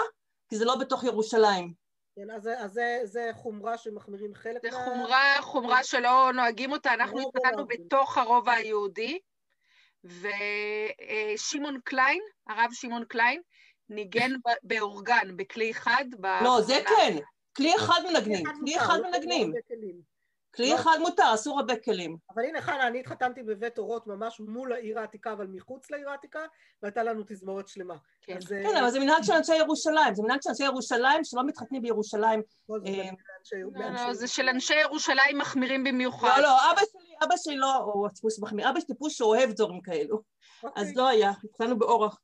כי זה לא בתוך ירושלים. כן, אז זה- אז זה- זה חומרה שמחמירים חלק זה מה... חומרה, חומרה שלא נוהגים אותה, אנחנו לא אוהבים. בתוך הרובע היהודי, ושמעון קליין, הרב שמעון קליין, ניגן ב- באורגן, בכלי חד. לא, זה. כן, כלי אחד מנגנים, אחד כלי מותר, אחד לא מנגנים. כלי לא. אחד מותר, אסור הרבה כלים. אבל הנה חנה, אני התחתנתי בבית אורות ממש מול העיר העתיקה, אבל מחוץ לעיר העתיקה, והייתה לנו תזמורת שלמה. כן. אז, אה, כן, אבל זה מנהג של אנשי ירושלים, זה מנהג של אנשי ירושלים שלא מתחתנים בירושלים. כל זה אה, מאנשי- לא, לא, זה של אנשי ירושלים מחמירים במיוחד. לא, לא, אבא שלי, אבא שלי לא, הוא טיפוס מחמיר, אבא שלי טיפוס שאוהב דברים כאלו. אוקיי. אז לא היה, התחתנו באורח,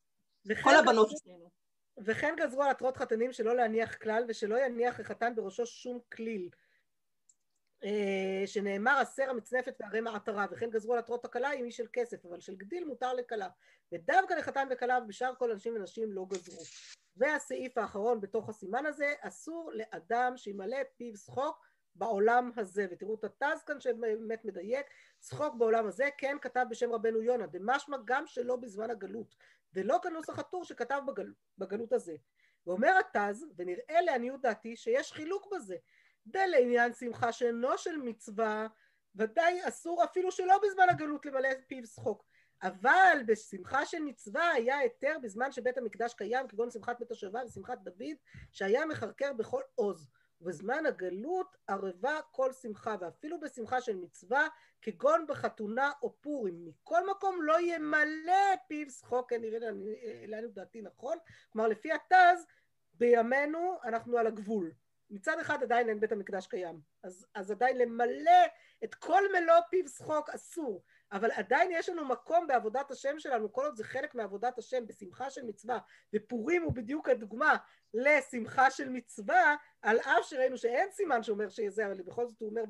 כל הבנות אצלנו. וכן גזרו על עטרות חתנים שלא להניח כלל, ושלא יניח החתן בראשו שום כליל. אה, שנאמר הסר המצנפת והרי מעטרה, וכן גזרו על עטרות הכלה אם היא של כסף, אבל של גדיל מותר לכלה. ודווקא לחתן וכלה ובשאר כל אנשים ונשים לא גזרו. והסעיף האחרון בתוך הסימן הזה, אסור לאדם שימלא פיו שחוק בעולם הזה. ותראו את התז כאן שבאמת מדייק, שחוק בעולם הזה, כן כתב בשם רבנו יונה, דמשמע גם שלא בזמן הגלות, ולא כנוסח הטור שכתב בגל, בגלות הזה. ואומר התז, ונראה לעניות דעתי, שיש חילוק בזה. דלעניין שמחה שאינו של מצווה, ודאי אסור אפילו שלא בזמן הגלות למלא פיו שחוק. אבל בשמחה של מצווה היה היתר בזמן שבית המקדש קיים, כגון שמחת בית השווה ושמחת דוד, שהיה מחרקר בכל עוז. ובזמן הגלות ערבה כל שמחה, ואפילו בשמחה של מצווה, כגון בחתונה או פורים. מכל מקום לא ימלא פיו שחוק, כן, נראה לנו דעתי נכון. כלומר, לפי התז, בימינו אנחנו על הגבול. מצד אחד עדיין אין בית המקדש קיים, אז, אז עדיין למלא את כל מלוא פיו שחוק אסור, אבל עדיין יש לנו מקום בעבודת השם שלנו, כל עוד זה חלק מעבודת השם, בשמחה של מצווה, ופורים הוא בדיוק הדוגמה לשמחה של מצווה, על אף שראינו שאין סימן שאומר שזה, אבל בכל זאת הוא אומר,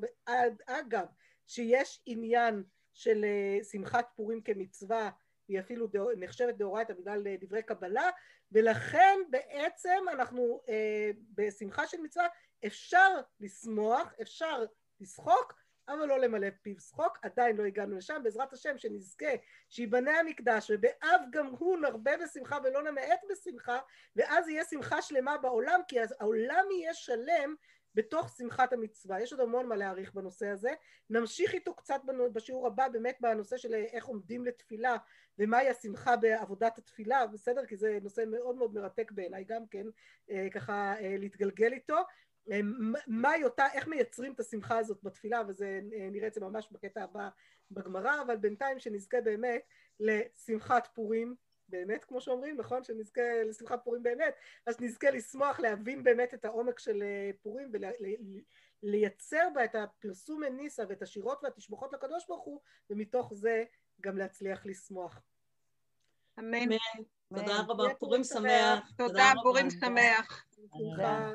אגב, שיש עניין של שמחת פורים כמצווה, היא אפילו דאו- נחשבת דאורייתא בגלל אה, דברי קבלה, ולכן בעצם אנחנו אה, בשמחה של מצווה אפשר לשמוח, אפשר לשחוק, אבל לא למלא פיו שחוק, עדיין לא הגענו לשם, בעזרת השם שנזכה שייבנה המקדש ובאב גם הוא נרבה בשמחה ולא נמעט בשמחה ואז יהיה שמחה שלמה בעולם כי העולם יהיה שלם בתוך שמחת המצווה. יש עוד המון מה להעריך בנושא הזה. נמשיך איתו קצת בשיעור הבא באמת בנושא של איך עומדים לתפילה ומהי השמחה בעבודת התפילה, בסדר? כי זה נושא מאוד מאוד מרתק בעיניי גם כן, אה, ככה אה, להתגלגל איתו. אה, מהי אותה, איך מייצרים את השמחה הזאת בתפילה, וזה אה, נראה את זה ממש בקטע הבא בגמרא, אבל בינתיים שנזכה באמת לשמחת פורים, באמת כמו שאומרים, נכון? שנזכה לשמחת פורים באמת, אז נזכה לשמוח, להבין באמת את העומק של אה, פורים ולייצר בה את הפרסום מניסה ואת השירות והתשבחות לקדוש ברוך הוא, ומתוך זה גם להצליח לשמוח. אמן. אמן. תודה רבה, פורים שמח. תודה. פורים שמח. בשמחה.